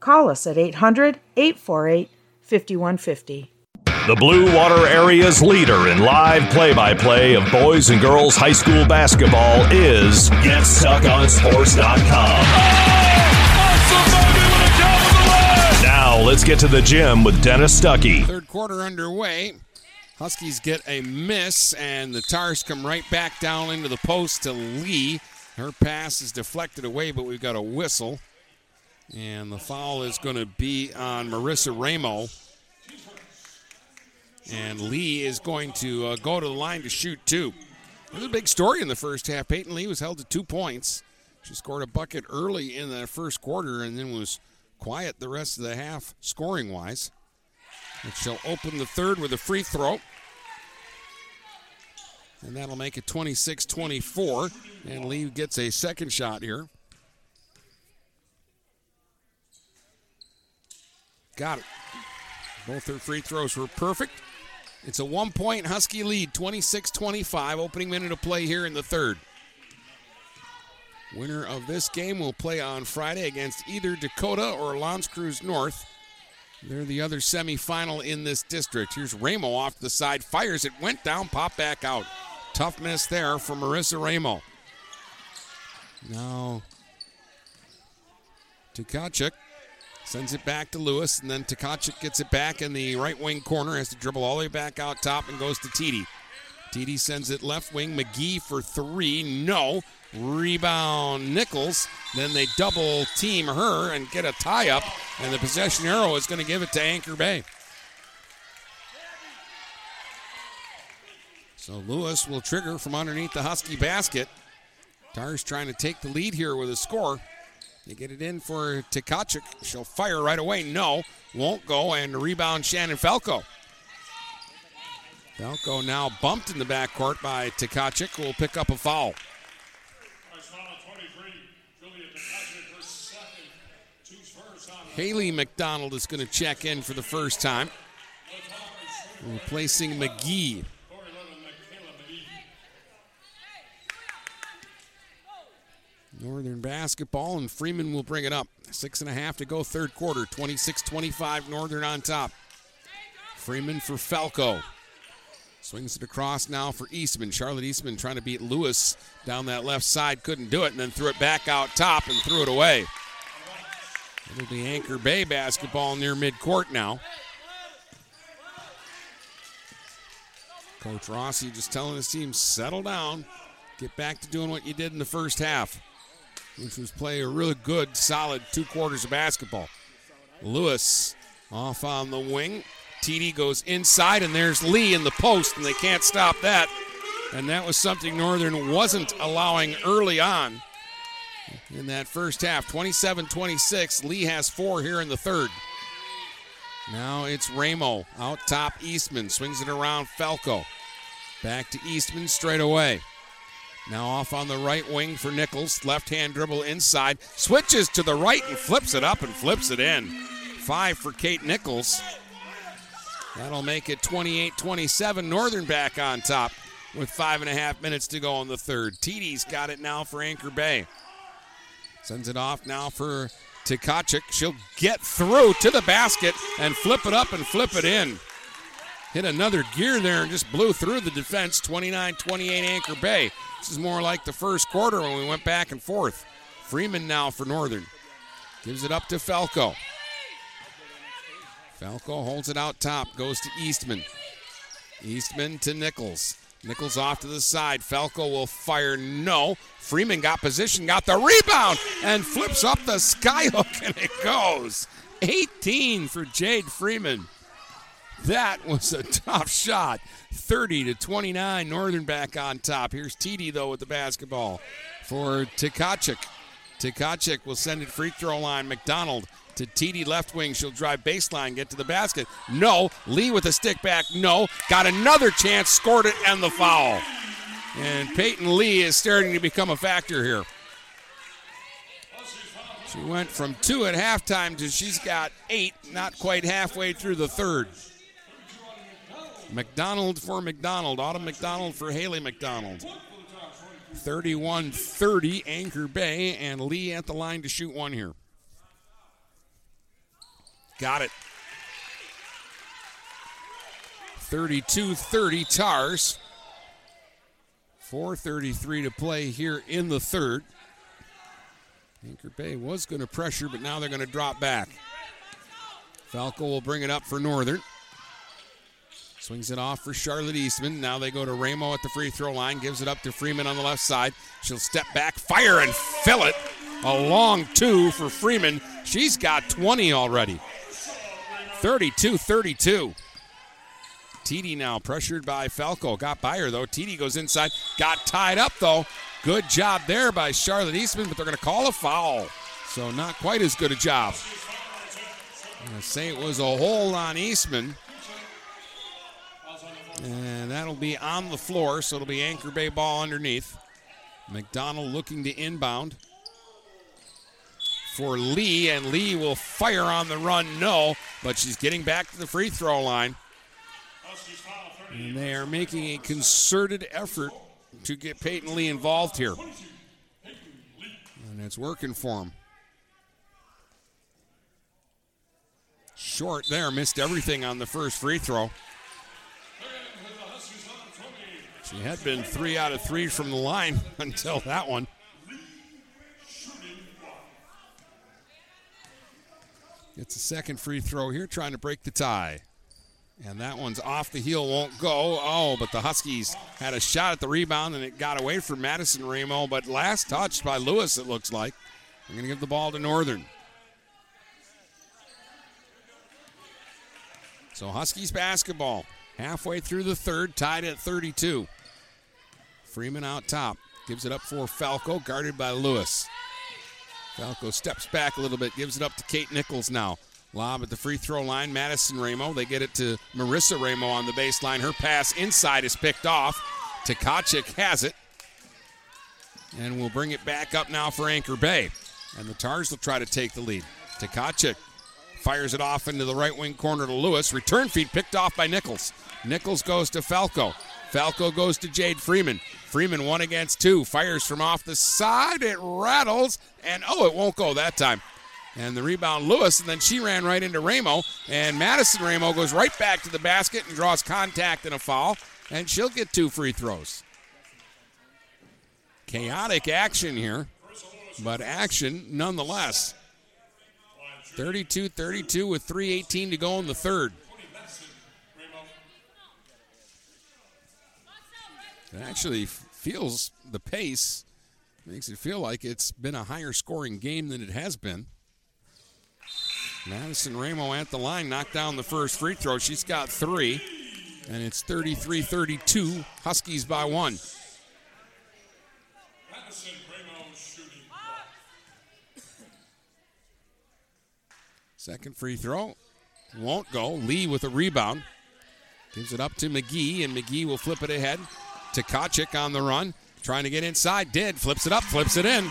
Call us at 800 848 5150. The Blue Water Area's leader in live play by play of boys and girls high school basketball is GetStuckOnSports.com. Now let's get to the gym with Dennis Stuckey. Third quarter underway. Huskies get a miss, and the Tars come right back down into the post to Lee. Her pass is deflected away, but we've got a whistle. And the foul is going to be on Marissa Ramo. And Lee is going to uh, go to the line to shoot two. It was a big story in the first half. Peyton Lee was held to two points. She scored a bucket early in the first quarter and then was quiet the rest of the half, scoring wise. And she'll open the third with a free throw. And that'll make it 26 24. And Lee gets a second shot here. Got it. Both her free throws were perfect. It's a one point Husky lead, 26 25. Opening minute of play here in the third. Winner of this game will play on Friday against either Dakota or L'Anse Creuse North. They're the other semifinal in this district. Here's Ramo off the side, fires it, went down, pop back out. Tough miss there for Marissa Ramo. Now, Tkachuk sends it back to Lewis, and then Tkachuk gets it back in the right wing corner, has to dribble all the way back out top and goes to Titi. Titi sends it left wing. McGee for three. No. Rebound Nichols. Then they double team her and get a tie up, and the possession arrow is going to give it to Anchor Bay. So Lewis will trigger from underneath the Husky basket. Tars trying to take the lead here with a score. They get it in for Tkachuk. She'll fire right away. No, won't go. And rebound Shannon Falco. Falco now bumped in the backcourt by Tkachuk, will pick up a foul. Haley McDonald is going to check in for the first time, replacing McGee. Northern basketball, and Freeman will bring it up. Six and a half to go, third quarter. 26 25, Northern on top. Freeman for Falco. Swings it across now for Eastman. Charlotte Eastman trying to beat Lewis down that left side. Couldn't do it, and then threw it back out top and threw it away. It'll be Anchor Bay basketball near midcourt now. Coach Rossi just telling his team, settle down, get back to doing what you did in the first half which was playing a really good, solid two quarters of basketball. Lewis off on the wing. TD goes inside, and there's Lee in the post, and they can't stop that. And that was something Northern wasn't allowing early on in that first half. 27 26. Lee has four here in the third. Now it's Ramo out top. Eastman swings it around Falco. Back to Eastman straight away. Now off on the right wing for Nichols. Left hand dribble inside. Switches to the right and flips it up and flips it in. Five for Kate Nichols. That'll make it 28 27. Northern back on top with five and a half minutes to go in the third. TD's got it now for Anchor Bay. Sends it off now for Tkachuk. She'll get through to the basket and flip it up and flip it in. Hit another gear there and just blew through the defense. 29 28 Anchor Bay. This is more like the first quarter when we went back and forth. Freeman now for Northern. Gives it up to Falco. Falco holds it out top, goes to Eastman. Eastman to Nichols. Nichols off to the side. Falco will fire no. Freeman got position, got the rebound, and flips up the skyhook, *laughs* and it goes. 18 for Jade Freeman. That was a *laughs* tough shot. 30 to 29. Northern back on top. Here's TD, though, with the basketball for Tkachuk. Tkachuk will send it free throw line. McDonald to TD left wing. She'll drive baseline, get to the basket. No. Lee with a stick back. No. Got another chance, scored it, and the foul. And Peyton Lee is starting to become a factor here. She went from two at halftime to she's got eight, not quite halfway through the third. McDonald for McDonald. Autumn McDonald for Haley McDonald. 31 30, Anchor Bay, and Lee at the line to shoot one here. Got it. 32 30, Tars. 4.33 to play here in the third. Anchor Bay was going to pressure, but now they're going to drop back. Falco will bring it up for Northern. Swings it off for Charlotte Eastman. Now they go to Ramo at the free throw line. Gives it up to Freeman on the left side. She'll step back, fire, and fill it. A long two for Freeman. She's got 20 already. 32 32. TD now pressured by Falco. Got by her though. TD goes inside. Got tied up though. Good job there by Charlotte Eastman, but they're going to call a foul. So not quite as good a job. I'm going to say it was a hold on Eastman. And that'll be on the floor, so it'll be Anchor Bay ball underneath. McDonald looking to inbound for Lee, and Lee will fire on the run. No, but she's getting back to the free throw line. And they are making a concerted effort to get Peyton Lee involved here. And it's working for him. Short there, missed everything on the first free throw. She had been three out of three from the line *laughs* until that one. Gets a second free throw here, trying to break the tie. And that one's off the heel, won't go. Oh, but the Huskies had a shot at the rebound and it got away from Madison Ramo, but last touched by Lewis, it looks like. I'm going to give the ball to Northern. So Huskies basketball halfway through the third, tied at 32. Freeman out top. Gives it up for Falco, guarded by Lewis. Falco steps back a little bit, gives it up to Kate Nichols now. Lob at the free throw line. Madison Ramo. They get it to Marissa Ramo on the baseline. Her pass inside is picked off. Tkachuk has it. And we'll bring it back up now for Anchor Bay. And the Tars will try to take the lead. Tkachuk fires it off into the right wing corner to Lewis. Return feed picked off by Nichols. Nichols goes to Falco. Falco goes to Jade Freeman. Freeman one against two. Fires from off the side. It rattles. And oh, it won't go that time. And the rebound, Lewis, and then she ran right into Ramo. And Madison Ramo goes right back to the basket and draws contact and a foul. And she'll get two free throws. Chaotic action here, but action nonetheless. 32 32 with 3.18 to go in the third. It actually feels the pace makes it feel like it's been a higher scoring game than it has been. Madison Ramo at the line, knocked down the first free throw. She's got three, and it's 33 32. Huskies by one. Madison Ramo shooting. Second free throw won't go. Lee with a rebound. Gives it up to McGee, and McGee will flip it ahead. Tkachuk on the run. Trying to get inside. Did. Flips it up, flips it in.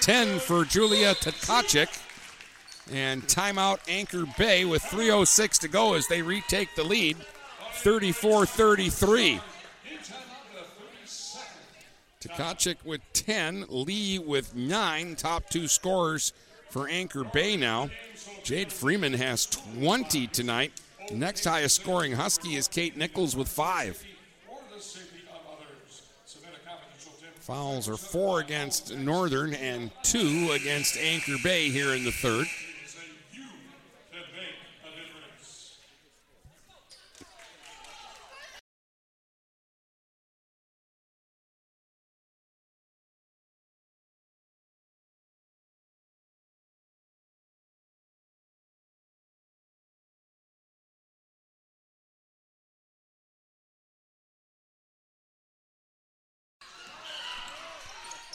10 for Julia Tkachuk. And timeout Anchor Bay with 3.06 to go as they retake the lead 34 33. Tkachuk with 10, Lee with 9, top two scorers for Anchor Bay now. Jade Freeman has 20 tonight. Next highest scoring Husky is Kate Nichols with 5. Fouls are four against Northern and two against Anchor Bay here in the third.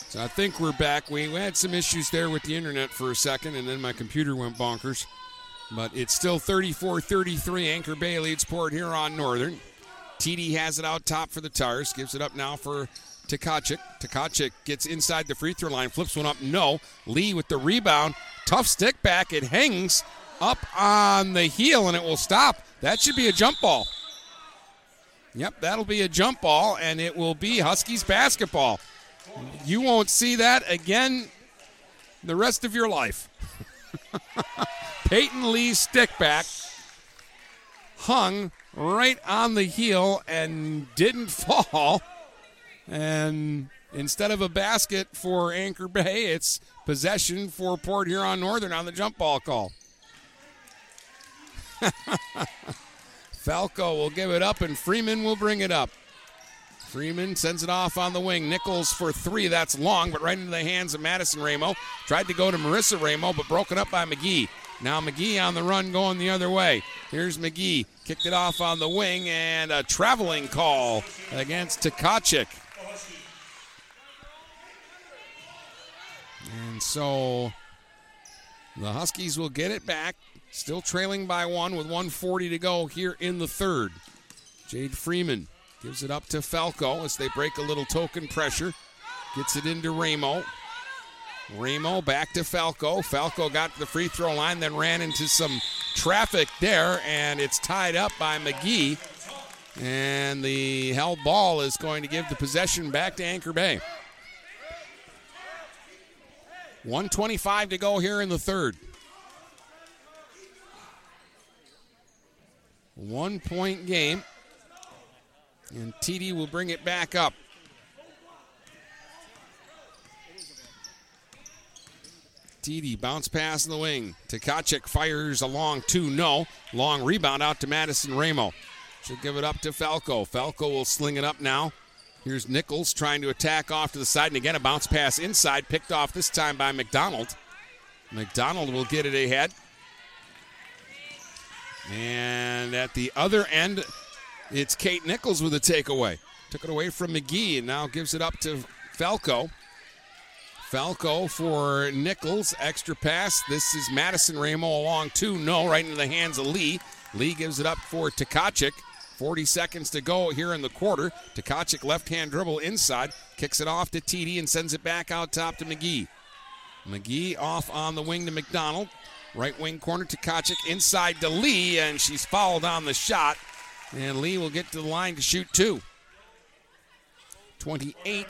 So I think we're back. We had some issues there with the internet for a second, and then my computer went bonkers. But it's still 34 33. Anchor Bay leads Port Huron Northern. TD has it out top for the Tars. Gives it up now for Tkachuk. Tkachuk gets inside the free throw line, flips one up. No. Lee with the rebound. Tough stick back. It hangs up on the heel and it will stop. That should be a jump ball. Yep, that'll be a jump ball, and it will be Huskies basketball. You won't see that again the rest of your life. *laughs* Peyton Lee's stick back hung right on the heel and didn't *laughs* fall. And instead of a basket for Anchor Bay, it's possession for Port Huron Northern on the jump ball call. *laughs* Falco will give it up, and Freeman will bring it up. Freeman sends it off on the wing. Nichols for three. That's long, but right into the hands of Madison Ramo. Tried to go to Marissa Ramo, but broken up by McGee. Now McGee on the run going the other way. Here's McGee. Kicked it off on the wing, and a traveling call against Tkachuk. And so the Huskies will get it back. Still trailing by one with 140 to go here in the third. Jade Freeman gives it up to Falco as they break a little token pressure. Gets it into Ramo. Ramo back to Falco. Falco got to the free throw line, then ran into some traffic there, and it's tied up by McGee. And the held ball is going to give the possession back to Anchor Bay. 125 to go here in the third. One point game. And TD will bring it back up. TD bounce pass in the wing. Tkachuk fires a long two. No. Long rebound out to Madison Ramo. She'll give it up to Falco. Falco will sling it up now. Here's Nichols trying to attack off to the side. And again, a bounce pass inside, picked off this time by McDonald. McDonald will get it ahead. And at the other end, it's Kate Nichols with a takeaway. Took it away from McGee and now gives it up to Falco. Falco for Nichols. Extra pass. This is Madison Ramo along two. No, right into the hands of Lee. Lee gives it up for Tkachuk. 40 seconds to go here in the quarter. Tkachuk left hand dribble inside. Kicks it off to TD and sends it back out top to McGee. McGee off on the wing to McDonald. Right wing corner Tkachuk inside to Lee, and she's fouled on the shot. And Lee will get to the line to shoot two. 28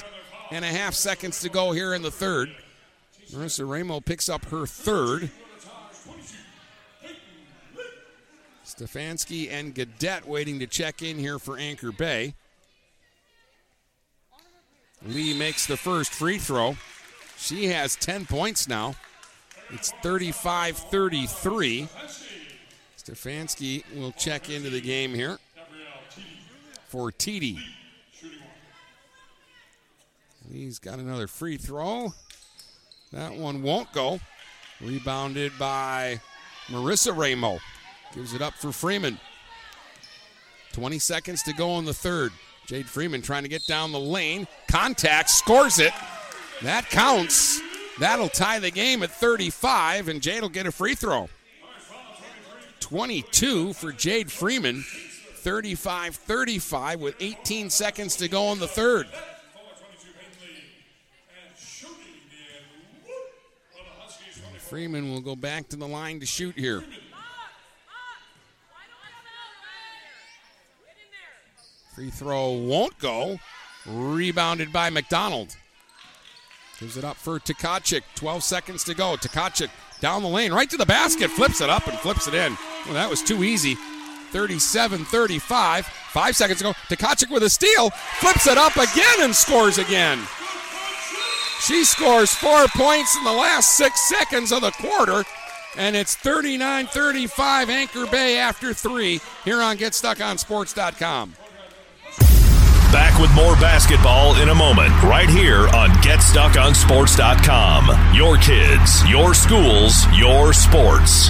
and a half seconds to go here in the third. Marissa Ramo picks up her third. Stefanski and Gadet waiting to check in here for Anchor Bay. Lee makes the first free throw. She has 10 points now. It's 35 33. Stefanski will check into the game here for TD. He's got another free throw. That one won't go. Rebounded by Marissa Ramo. Gives it up for Freeman. 20 seconds to go in the third. Jade Freeman trying to get down the lane. Contact, scores it. That counts. That'll tie the game at 35, and Jade will get a free throw. 22 for Jade Freeman. 35 35 with 18 seconds to go in the third. Freeman will go back to the line to shoot here. Free throw won't go. Rebounded by McDonald. Gives it up for Tkachuk. 12 seconds to go. Tkachuk down the lane, right to the basket, flips it up and flips it in. Well, that was too easy. 37 35. Five seconds ago, go. With a steal, flips it up again and scores again. She scores four points in the last six seconds of the quarter, and it's 39 35 Anchor Bay after three here on GetStuckOnSports.com. Back with more basketball in a moment, right here on GetStuckOnSports.com. Your kids, your schools, your sports.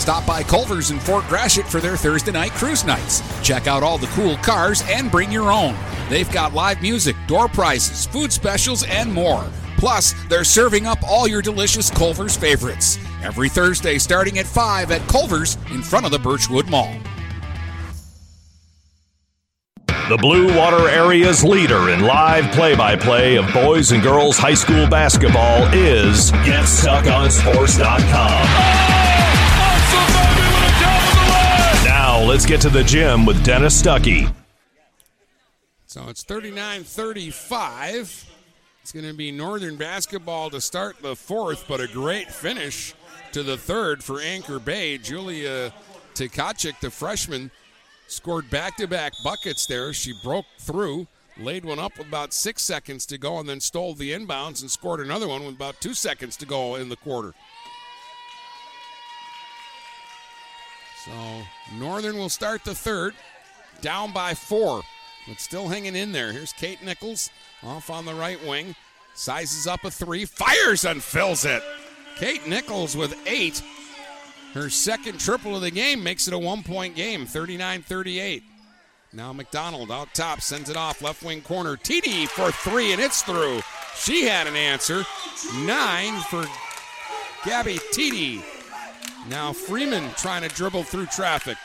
Stop by Culver's in Fort Gratiot for their Thursday night cruise nights. Check out all the cool cars and bring your own. They've got live music, door prizes, food specials, and more. Plus, they're serving up all your delicious Culver's favorites. Every Thursday starting at 5 at Culver's in front of the Birchwood Mall. The Blue Water Area's leader in live play by play of boys and girls high school basketball is GetStuckOnSports.com. Let's get to the gym with Dennis Stuckey. So it's 39 35. It's going to be Northern basketball to start the fourth, but a great finish to the third for Anchor Bay. Julia Tkachuk, the freshman, scored back to back buckets there. She broke through, laid one up with about six seconds to go, and then stole the inbounds and scored another one with about two seconds to go in the quarter. So Northern will start the third, down by four, but still hanging in there. Here's Kate Nichols off on the right wing, sizes up a three, fires and fills it. Kate Nichols with eight. Her second triple of the game makes it a one point game, 39 38. Now McDonald out top sends it off left wing corner. TD for three, and it's through. She had an answer. Nine for Gabby TD. Now Freeman trying to dribble through traffic.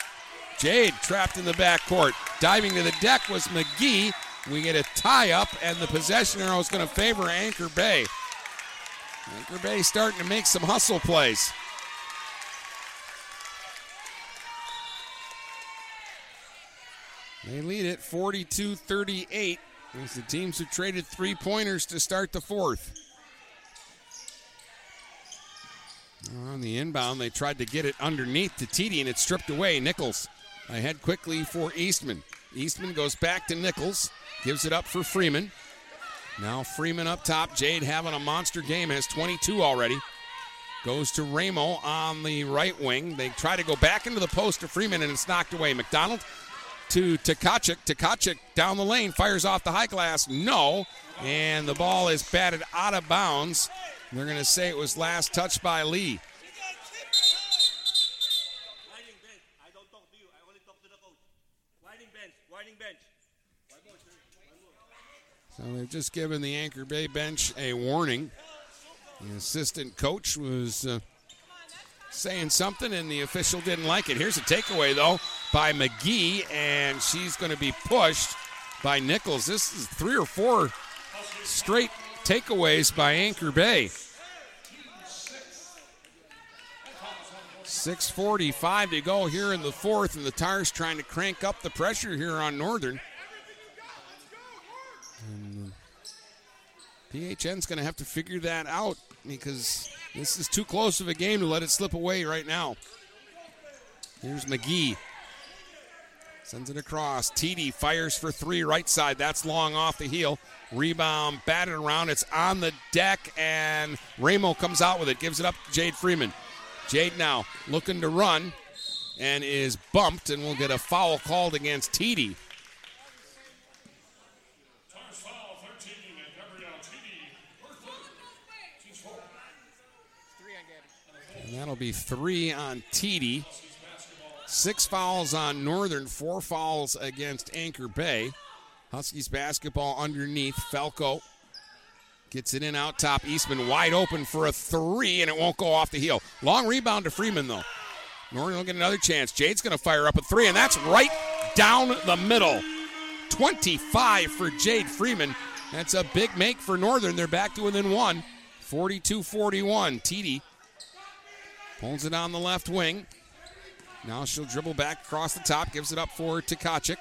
Jade trapped in the backcourt. Diving to the deck was McGee. We get a tie up, and the possession arrow is going to favor Anchor Bay. Anchor Bay starting to make some hustle plays. They lead it 42 38 as the teams have traded three pointers to start the fourth. On the inbound, they tried to get it underneath to TD and it's stripped away. Nichols ahead quickly for Eastman. Eastman goes back to Nichols, gives it up for Freeman. Now Freeman up top. Jade having a monster game, has 22 already. Goes to Ramo on the right wing. They try to go back into the post to Freeman and it's knocked away. McDonald to Tkachuk. Tkachuk down the lane, fires off the high glass. No. And the ball is batted out of bounds. They're going to say it was last touched by Lee. So they've just given the Anchor Bay bench a warning. The assistant coach was uh, saying something, and the official didn't like it. Here's a takeaway, though, by McGee, and she's going to be pushed by Nichols. This is three or four straight takeaways by Anchor Bay. 6.45 to go here in the fourth, and the Tars trying to crank up the pressure here on Northern. And uh, PHN's going to have to figure that out because this is too close of a game to let it slip away right now. Here's McGee. Sends it across. TD fires for three, right side. That's long off the heel. Rebound, batted around. It's on the deck, and Ramo comes out with it. Gives it up to Jade Freeman. Jade now looking to run and is bumped, and will get a foul called against TD. And that'll be three on TD. Six fouls on Northern, four fouls against Anchor Bay. Huskies basketball underneath. Falco gets it in out top. Eastman wide open for a three, and it won't go off the heel. Long rebound to Freeman, though. Northern will get another chance. Jade's going to fire up a three, and that's right down the middle. 25 for Jade Freeman. That's a big make for Northern. They're back to within one. 42 41. TD pulls it on the left wing. Now she'll dribble back across the top, gives it up for Tkachuk.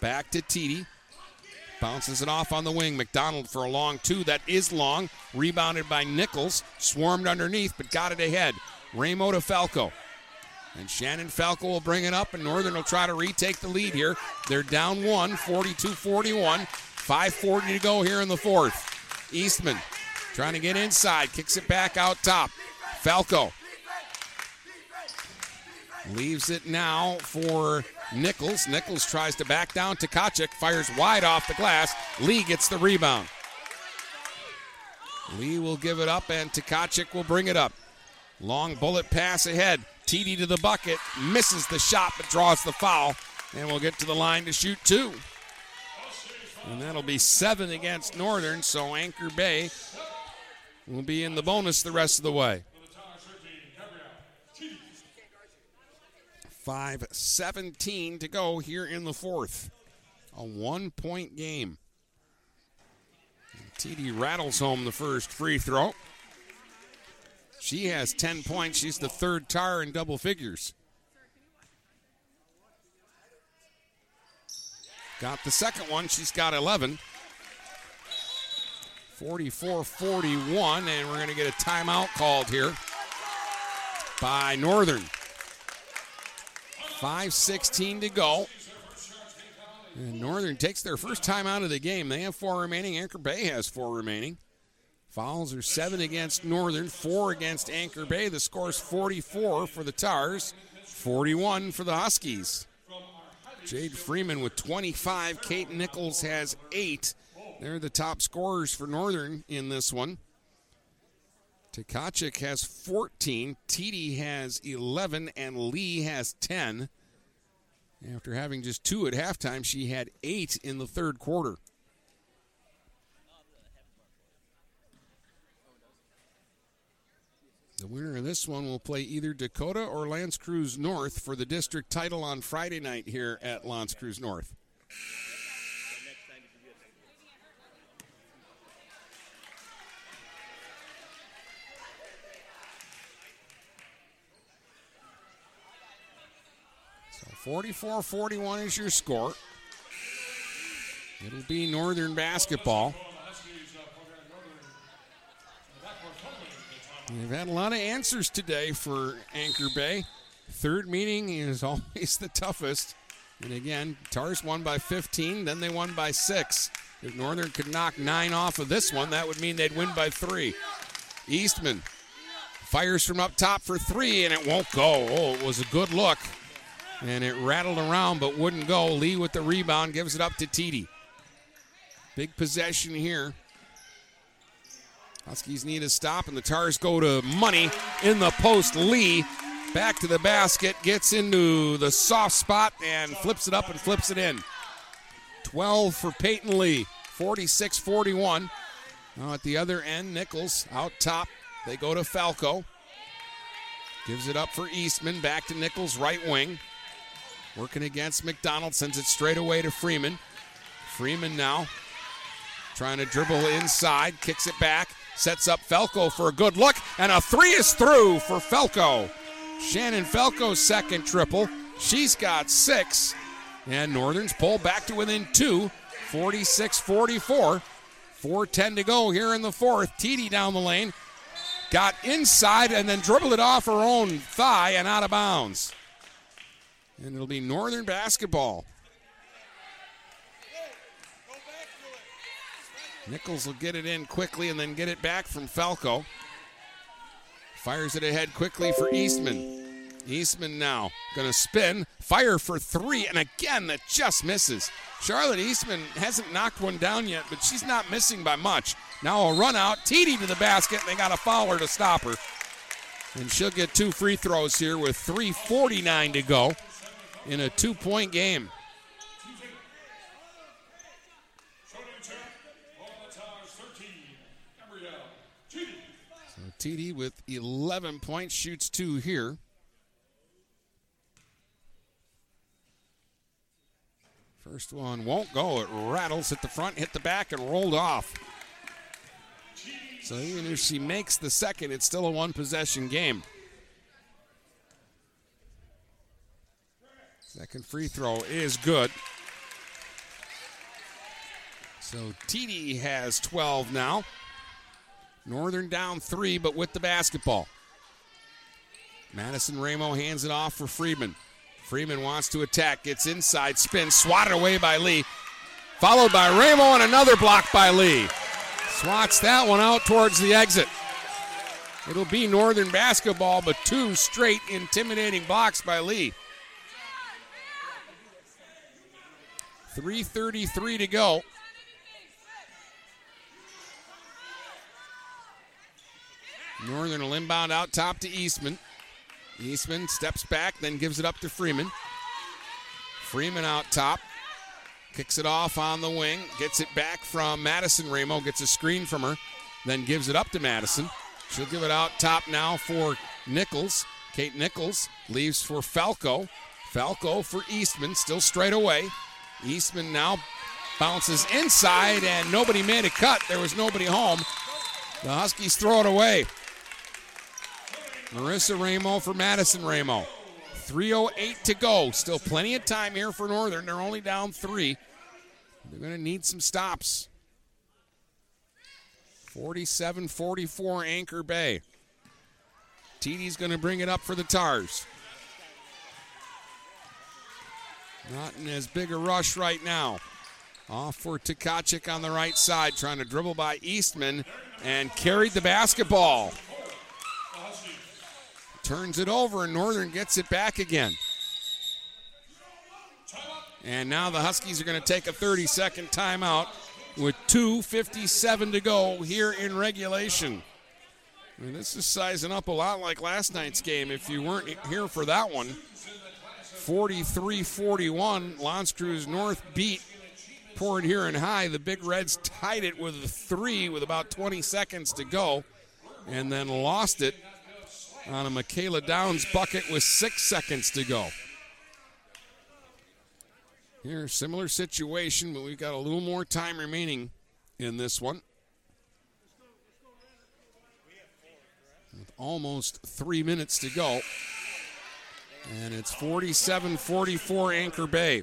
Back to TD. Bounces it off on the wing. McDonald for a long two. That is long. Rebounded by Nichols. Swarmed underneath, but got it ahead. Ramo to Falco. And Shannon Falco will bring it up, and Northern will try to retake the lead here. They're down one, 42 41. 5.40 to go here in the fourth. Eastman trying to get inside, kicks it back out top. Falco leaves it now for Nichols. Nichols tries to back down. Tkachuk fires wide off the glass. Lee gets the rebound. Lee will give it up, and Tkachuk will bring it up. Long bullet pass ahead. TD to the bucket. Misses the shot, but draws the foul. And we'll get to the line to shoot two. And that'll be seven against Northern, so Anchor Bay will be in the bonus the rest of the way. 5.17 to go here in the fourth. A one point game. TD rattles home the first free throw. She has 10 points. She's the third tar in double figures. Got the second one. She's got 11. 44 41, and we're going to get a timeout called here by Northern. 5.16 to go. And Northern takes their first time out of the game. They have four remaining. Anchor Bay has four remaining. Fouls are seven against Northern, four against Anchor Bay. The score is 44 for the Tars, 41 for the Huskies. Jade Freeman with 25. Kate Nichols has eight. They're the top scorers for Northern in this one. Tkachuk has 14, TD has 11, and Lee has 10. After having just two at halftime, she had eight in the third quarter. The winner of this one will play either Dakota or L'Anse Creuse North for the district title on Friday night here at L'Anse Creuse North. 44 41 is your score. It'll be Northern basketball. They've had a lot of answers today for Anchor Bay. Third meeting is *laughs* always the toughest. And again, Tars won by 15, then they won by six. If Northern could knock nine off of this one, that would mean they'd win by three. Eastman fires from up top for three, and it won't go. Oh, it was a good look. And it rattled around but wouldn't go. Lee with the rebound gives it up to TD. Big possession here. Huskies need a stop, and the Tars go to money in the post. Lee back to the basket, gets into the soft spot, and flips it up and flips it in. 12 for Peyton Lee, 46 41. Now at the other end, Nichols out top. They go to Falco. Gives it up for Eastman. Back to Nichols, right wing. Working against McDonald, sends it straight away to Freeman. Freeman now trying to dribble inside, kicks it back, sets up Falco for a good look, and a three is through for Falco. Shannon Falco's second triple. She's got six. And Northern's pull back to within two, 46 44. 4.10 to go here in the fourth. TD down the lane. Got inside and then dribbled it off her own thigh and out of bounds. And it'll be Northern basketball. Nichols will get it in quickly and then get it back from Falco. Fires it ahead quickly for Eastman. Eastman now going to spin, fire for three, and again that just misses. Charlotte Eastman hasn't knocked one down yet, but she's not missing by much. Now a run out, TD to the basket, and they got a fouler to stop her. And she'll get two free throws here with 3.49 to go in a two point game. So TD with 11 points, shoots two here. First one won't go. It rattles, hit the front, hit the back, and rolled off. So even if she makes the second, it's still a one possession game. Second free throw is good. So TD has 12 now. Northern down three, but with the basketball. Madison Ramo hands it off for Freeman. Freeman wants to attack, gets inside, spins, swatted away by Lee. followed by Ramo and another block by Lee. Swats that one out towards the exit. It'll be Northern basketball, but two straight intimidating blocks by Lee. 3.33 to go. Northern will inbound out top to Eastman. Eastman steps back, then gives it up to Freeman. Freeman out top. Kicks it off on the wing. Gets it back from Madison Ramo. Gets a screen from her. Then gives it up to Madison. She'll give it out top now for Nichols. Kate Nichols leaves for Falco. Falco for Eastman. Still straight away. Eastman now bounces inside, and nobody made a cut. There was nobody home. The Huskies throw it away. Marissa Ramo for Madison Ramo. 3.08 to go. Still plenty of time here for Northern. They're only down three. They're going to need some stops. 47 44 Anchor Bay. TD's going to bring it up for the Tars. Not in as big a rush right now. Off for Tkachuk on the right side, trying to dribble by Eastman and carried the basketball. Turns it over, and Northern gets it back again. And now the Huskies are going to take a 30 second timeout with 2.57 to go here in regulation. I mean, this is sizing up a lot like last night's game. If you weren't here for that one, 43 41, L'Anse Creuse North beat Port Huron High. The Big Reds tied it with a three with about 20 seconds to go and then lost it on a Michaela Downs bucket with six seconds to go. Here, similar situation, but we've got a little more time remaining in this one. With almost three minutes to go. And it's 47 44 Anchor Bay.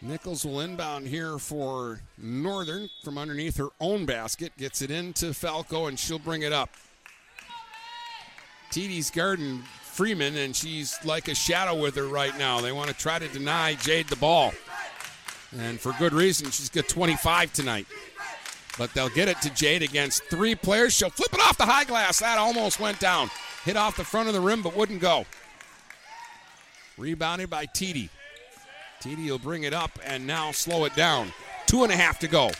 Nichols will inbound here for Northern from underneath her own basket. Gets it into Falco, and she'll bring it up. TD's guarding Freeman, and she's like a shadow with her right now. They want to try to deny Jade the ball. And for good reason, she's got 25 tonight. But they'll get it to Jade against three players. She'll flip it off the high glass. That almost went down. Hit off the front of the rim, but wouldn't go. Rebounded by TD. TD will bring it up and now slow it down. Two and a half to go.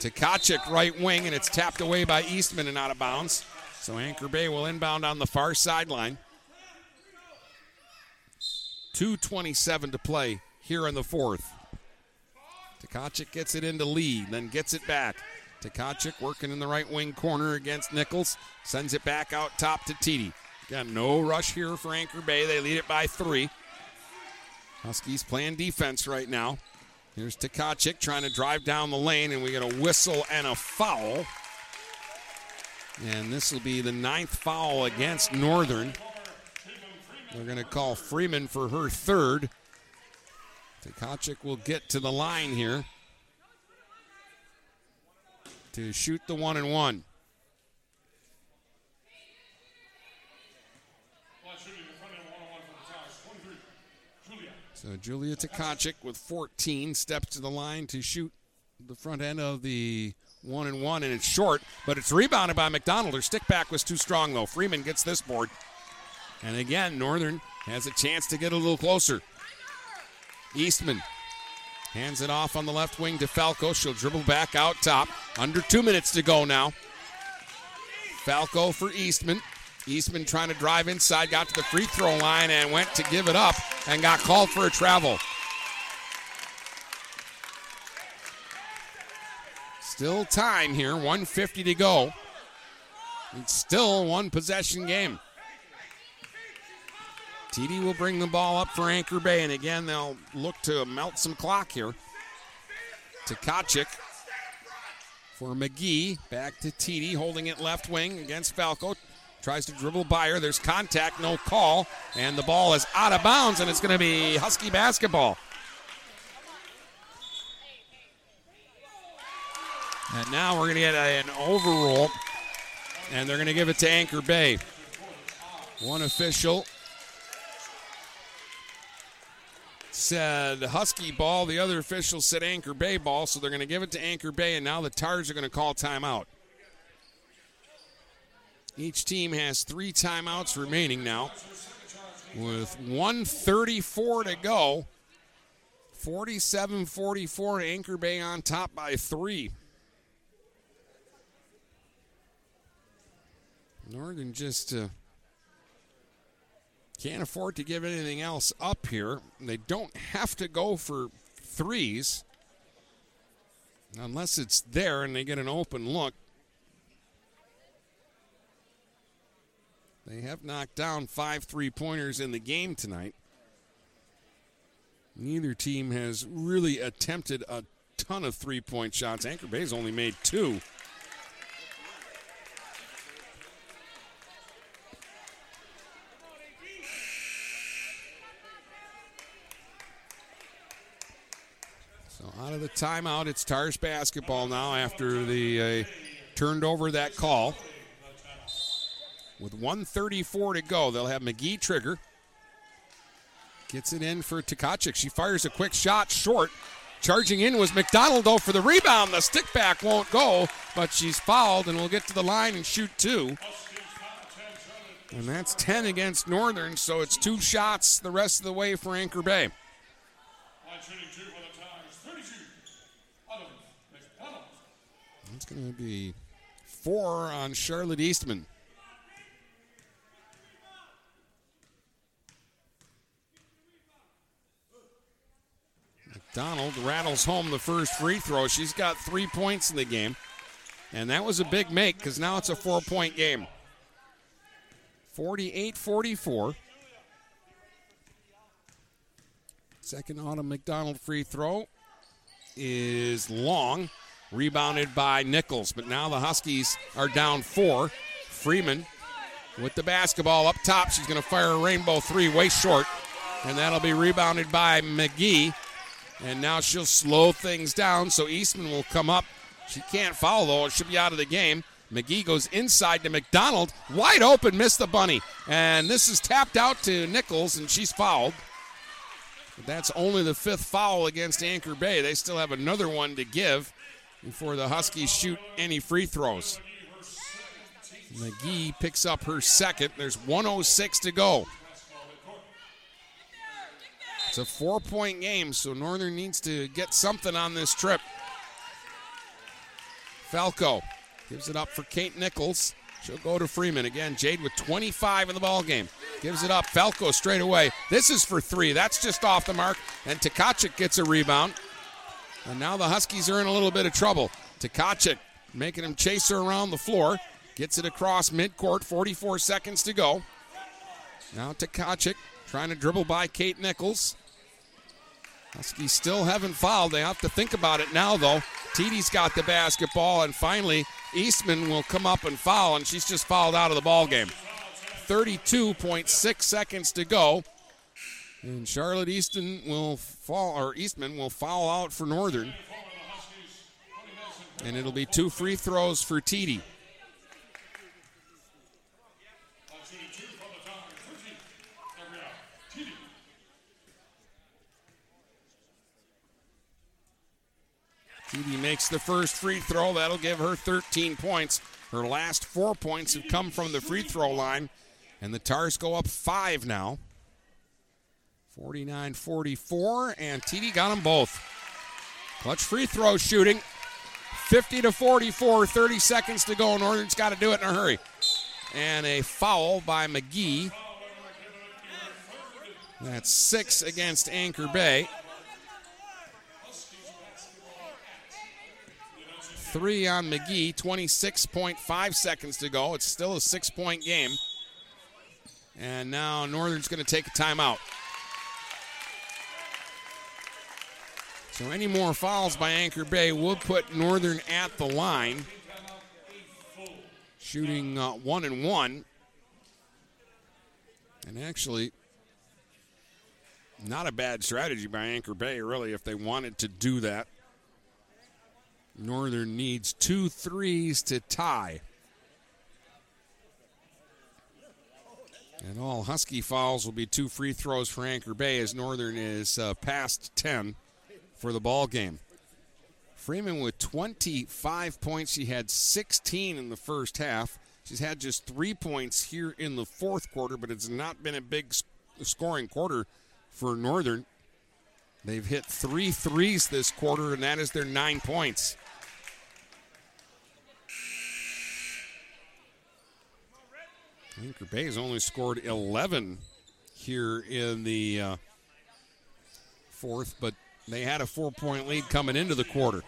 Tkachuk right wing, and it's tapped away by Eastman and out of bounds. So Anchor Bay will inbound on the far sideline. 2.27 to play here in the fourth. Tkachuk gets it into Lee, then gets it back. Tkachuk working in the right wing corner against Nichols. Sends it back out top to TD. Got no rush here for Anchor Bay. They lead it by three. Huskies playing defense right now. Here's Tkachuk trying to drive down the lane, and we get a whistle and a foul. And this will be the ninth foul against Northern. They're going to call Freeman for her third. Tkachuk will get to the line here to shoot the one and one. So Julia Tkachuk with 14 steps to the line to shoot the front end of the one and one, and it's short, but it's rebounded by McDonald. Her stick back was too strong, though. Freeman gets this board. And again, Northern has a chance to get a little closer. Eastman hands it off on the left wing to Falco. She'll dribble back out top. Under two minutes to go now. Falco for Eastman. Eastman trying to drive inside, got to the free throw line and went to give it up and got called for a travel. Still time here, 150 to go. It's still one possession game. TD will bring the ball up for Anchor Bay, and again, they'll look to melt some clock here. Tkachuk for McGee. Back to TD, holding it left wing against Falco. Tries to dribble by her. There's contact, no call. And the ball is out of bounds, and it's going to be Husky basketball. And now we're going to get an overrule, and they're going to give it to Anchor Bay. One official said Husky ball. The other official said Anchor Bay ball, so they're going to give it to Anchor Bay, and now the Tars are going to call timeout. Each team has three timeouts remaining now. With 134 to go, 47 44, Anchor Bay on top by three. Northern just uh, can't afford to give anything else up here. They don't have to go for threes unless it's there and they get an open look. They have knocked down five three pointers in the game tonight. Neither team has really attempted a ton of three point shots. Anchor Bay's only made two. So out of the timeout, it's Tars basketball now after the uh, turned over that call. With 134 to go, they'll have McGee trigger. Gets it in for Tkachuk. She fires a quick shot short. Charging in was McDonald, though, for the rebound. The stick back won't go, but she's fouled and will get to the line and shoot two. And that's 10 against Northern, so it's two shots the rest of the way for Anchor Bay. It's going to be four on Charlotte Eastman. McDonald rattles home the first free throw. She's got three points in the game. And that was a big make because now it's a four point game. 48 44. Second Autumn McDonald free throw is long, rebounded by Nichols. But now the Huskies are down four. Freeman with the basketball up top. She's going to fire a rainbow three, way short. And that'll be rebounded by McGee. And now she'll slow things down, so Eastman will come up. She can't foul, though. Should be out of the game. McGee goes inside to McDonald. Wide open, missed the bunny. And this is tapped out to Nichols, and she's fouled. But that's only the fifth foul against Anchor Bay. They still have another one to give before the Huskies shoot any free throws. McGee picks up her second. There's 106 to go. It's a four point game, so Northern needs to get something on this trip. Falco gives it up for Kate Nichols. She'll go to Freeman again. Jade with 25 in the ball game. Gives it up. Falco straight away. This is for three. That's just off the mark. And Tkachuk gets a rebound. And now the Huskies are in a little bit of trouble. Tkachuk making him chase her around the floor. Gets it across midcourt. 44 seconds to go. Now Tkachuk trying to dribble by Kate Nichols. Huskies still haven't fouled. They have to think about it now, though. TD's got the basketball, and finally Eastman will come up and foul, and she's just fouled out of the ball game. 32.6 seconds to go. And Charlotte Easton will fall, or Eastman will foul out for Northern. And it'll be two free throws for TD. TD makes the first free throw. That'll give her 13 points. Her last four points have come from the free throw line. And the Tars go up five now. 49 44. And TD got them both. Clutch free throw shooting. 50 to 44. 30 seconds to go. Northern's got to do it in a hurry. And a foul by McGee. That's six against Anchor Bay. Three on McGee, 26.5 seconds to go. It's still a six point game. And now Northern's going to take a timeout. So any more fouls by Anchor Bay will put Northern at the line. Shooting uh, one and one. And actually, not a bad strategy by Anchor Bay, really, if they wanted to do that. Northern needs two threes to tie. And all Husky fouls will be two free throws for Anchor Bay as Northern is uh, past 10 for the ball game. Freeman with 25 points. She had 16 in the first half. She's had just three points here in the fourth quarter, but it's not been a big scoring quarter for Northern. They've hit three threes this quarter, and that is their nine points. Anchor Bay has only scored 11 here in the uh, fourth, but they had a four point lead coming into the quarter.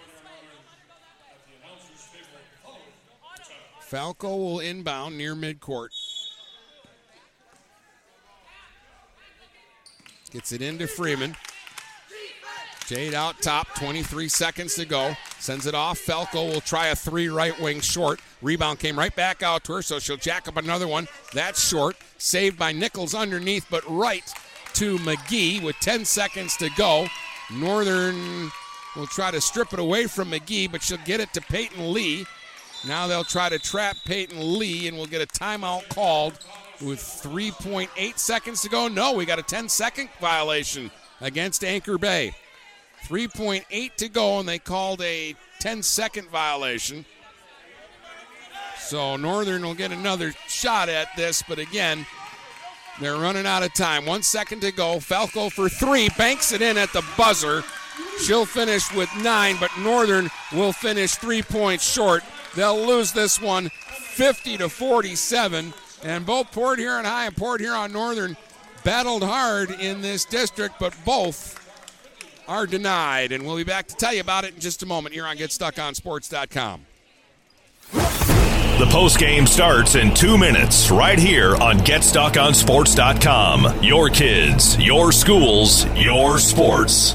Falco will inbound near midcourt. Gets it into Freeman. Jade out top, 23 seconds to go. Sends it off. Falco will try a three right wing short. Rebound came right back out to her, so she'll jack up another one. That's short. Saved by Nichols underneath, but right to McGee with 10 seconds to go. Northern will try to strip it away from McGee, but she'll get it to Peyton Lee. Now they'll try to trap Peyton Lee, and we'll get a timeout called with 3.8 seconds to go. No, we got a 10 second violation against Anchor Bay. 3.8 to go, and they called a 10 second violation. So Northern will get another shot at this, but again, they're running out of time. One second to go. Falco for three, banks it in at the buzzer. She'll finish with nine, but Northern will finish three points short. They'll lose this one 50 to 47. And both Port here Huron High and Port Huron Northern battled hard in this district, but both are denied. And we'll be back to tell you about it in just a moment here on GetStuckOnSports.com. The post game starts in two minutes right here on GetStuckOnSports.com. Your kids, your schools, your sports.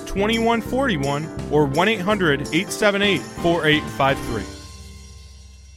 2141 or 1 800 878 4853.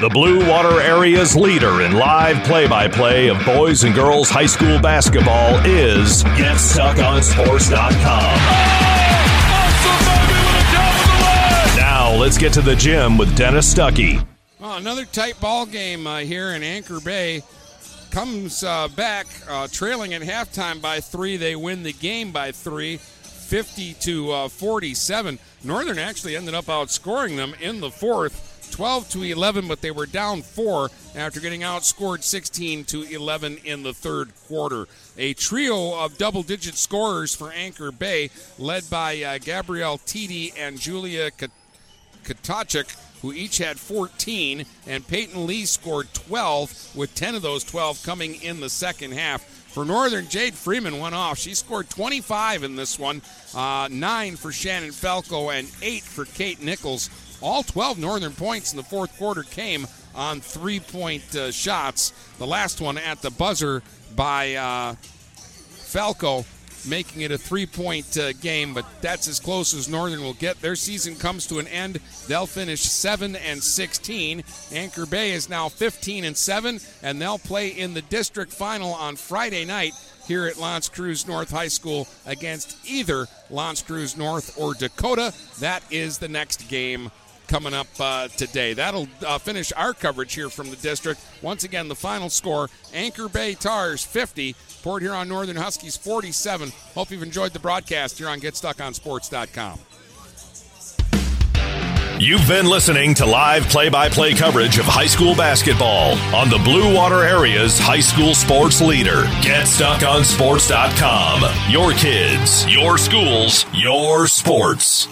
The Blue Water Area's leader in live play by play of boys and girls high school basketball is GetStuckOnSports.com. Now let's get to the gym with Dennis Stuckey. Well, another tight ball game uh, here in Anchor Bay. Comes uh, back uh, trailing at halftime by three. They win the game by three, 50 to uh, 47. Northern actually ended up outscoring them in the fourth. 12 to 11, but they were down four after getting outscored 16 to 11 in the third quarter. A trio of double digit scorers for Anchor Bay, led by uh, Gabrielle Teedy and Julia Tkachuk, who each had 14, and Peyton Lee scored 12, with 10 of those 12 coming in the second half. For Northern, Jade Freeman went off. She scored 25 in this one, uh, nine for Shannon Falco, and eight for Kate Nichols. All 12 Northern points in the fourth quarter came on three point uh, shots. The last one at the buzzer by uh, Falco, making it a three point uh, game, but that's as close as Northern will get. Their season comes to an end. They'll finish 7 and 16. Anchor Bay is now 15 and 7, and they'll play in the district final on Friday night here at L'Anse Creuse North High School against either L'Anse Creuse North or Dakota. That is the next game coming up uh, today. That'll uh, finish our coverage here from the district. Once again, the final score Anchor Bay Tars 50, Port Huron Northern Huskies 47. Hope you've enjoyed the broadcast here on GetStuckOnSports.com. You've been listening to live play by play coverage of high school basketball on the Blue Water Area's high school sports leader. GetStuckOnSports.com. Your kids, your schools, your sports.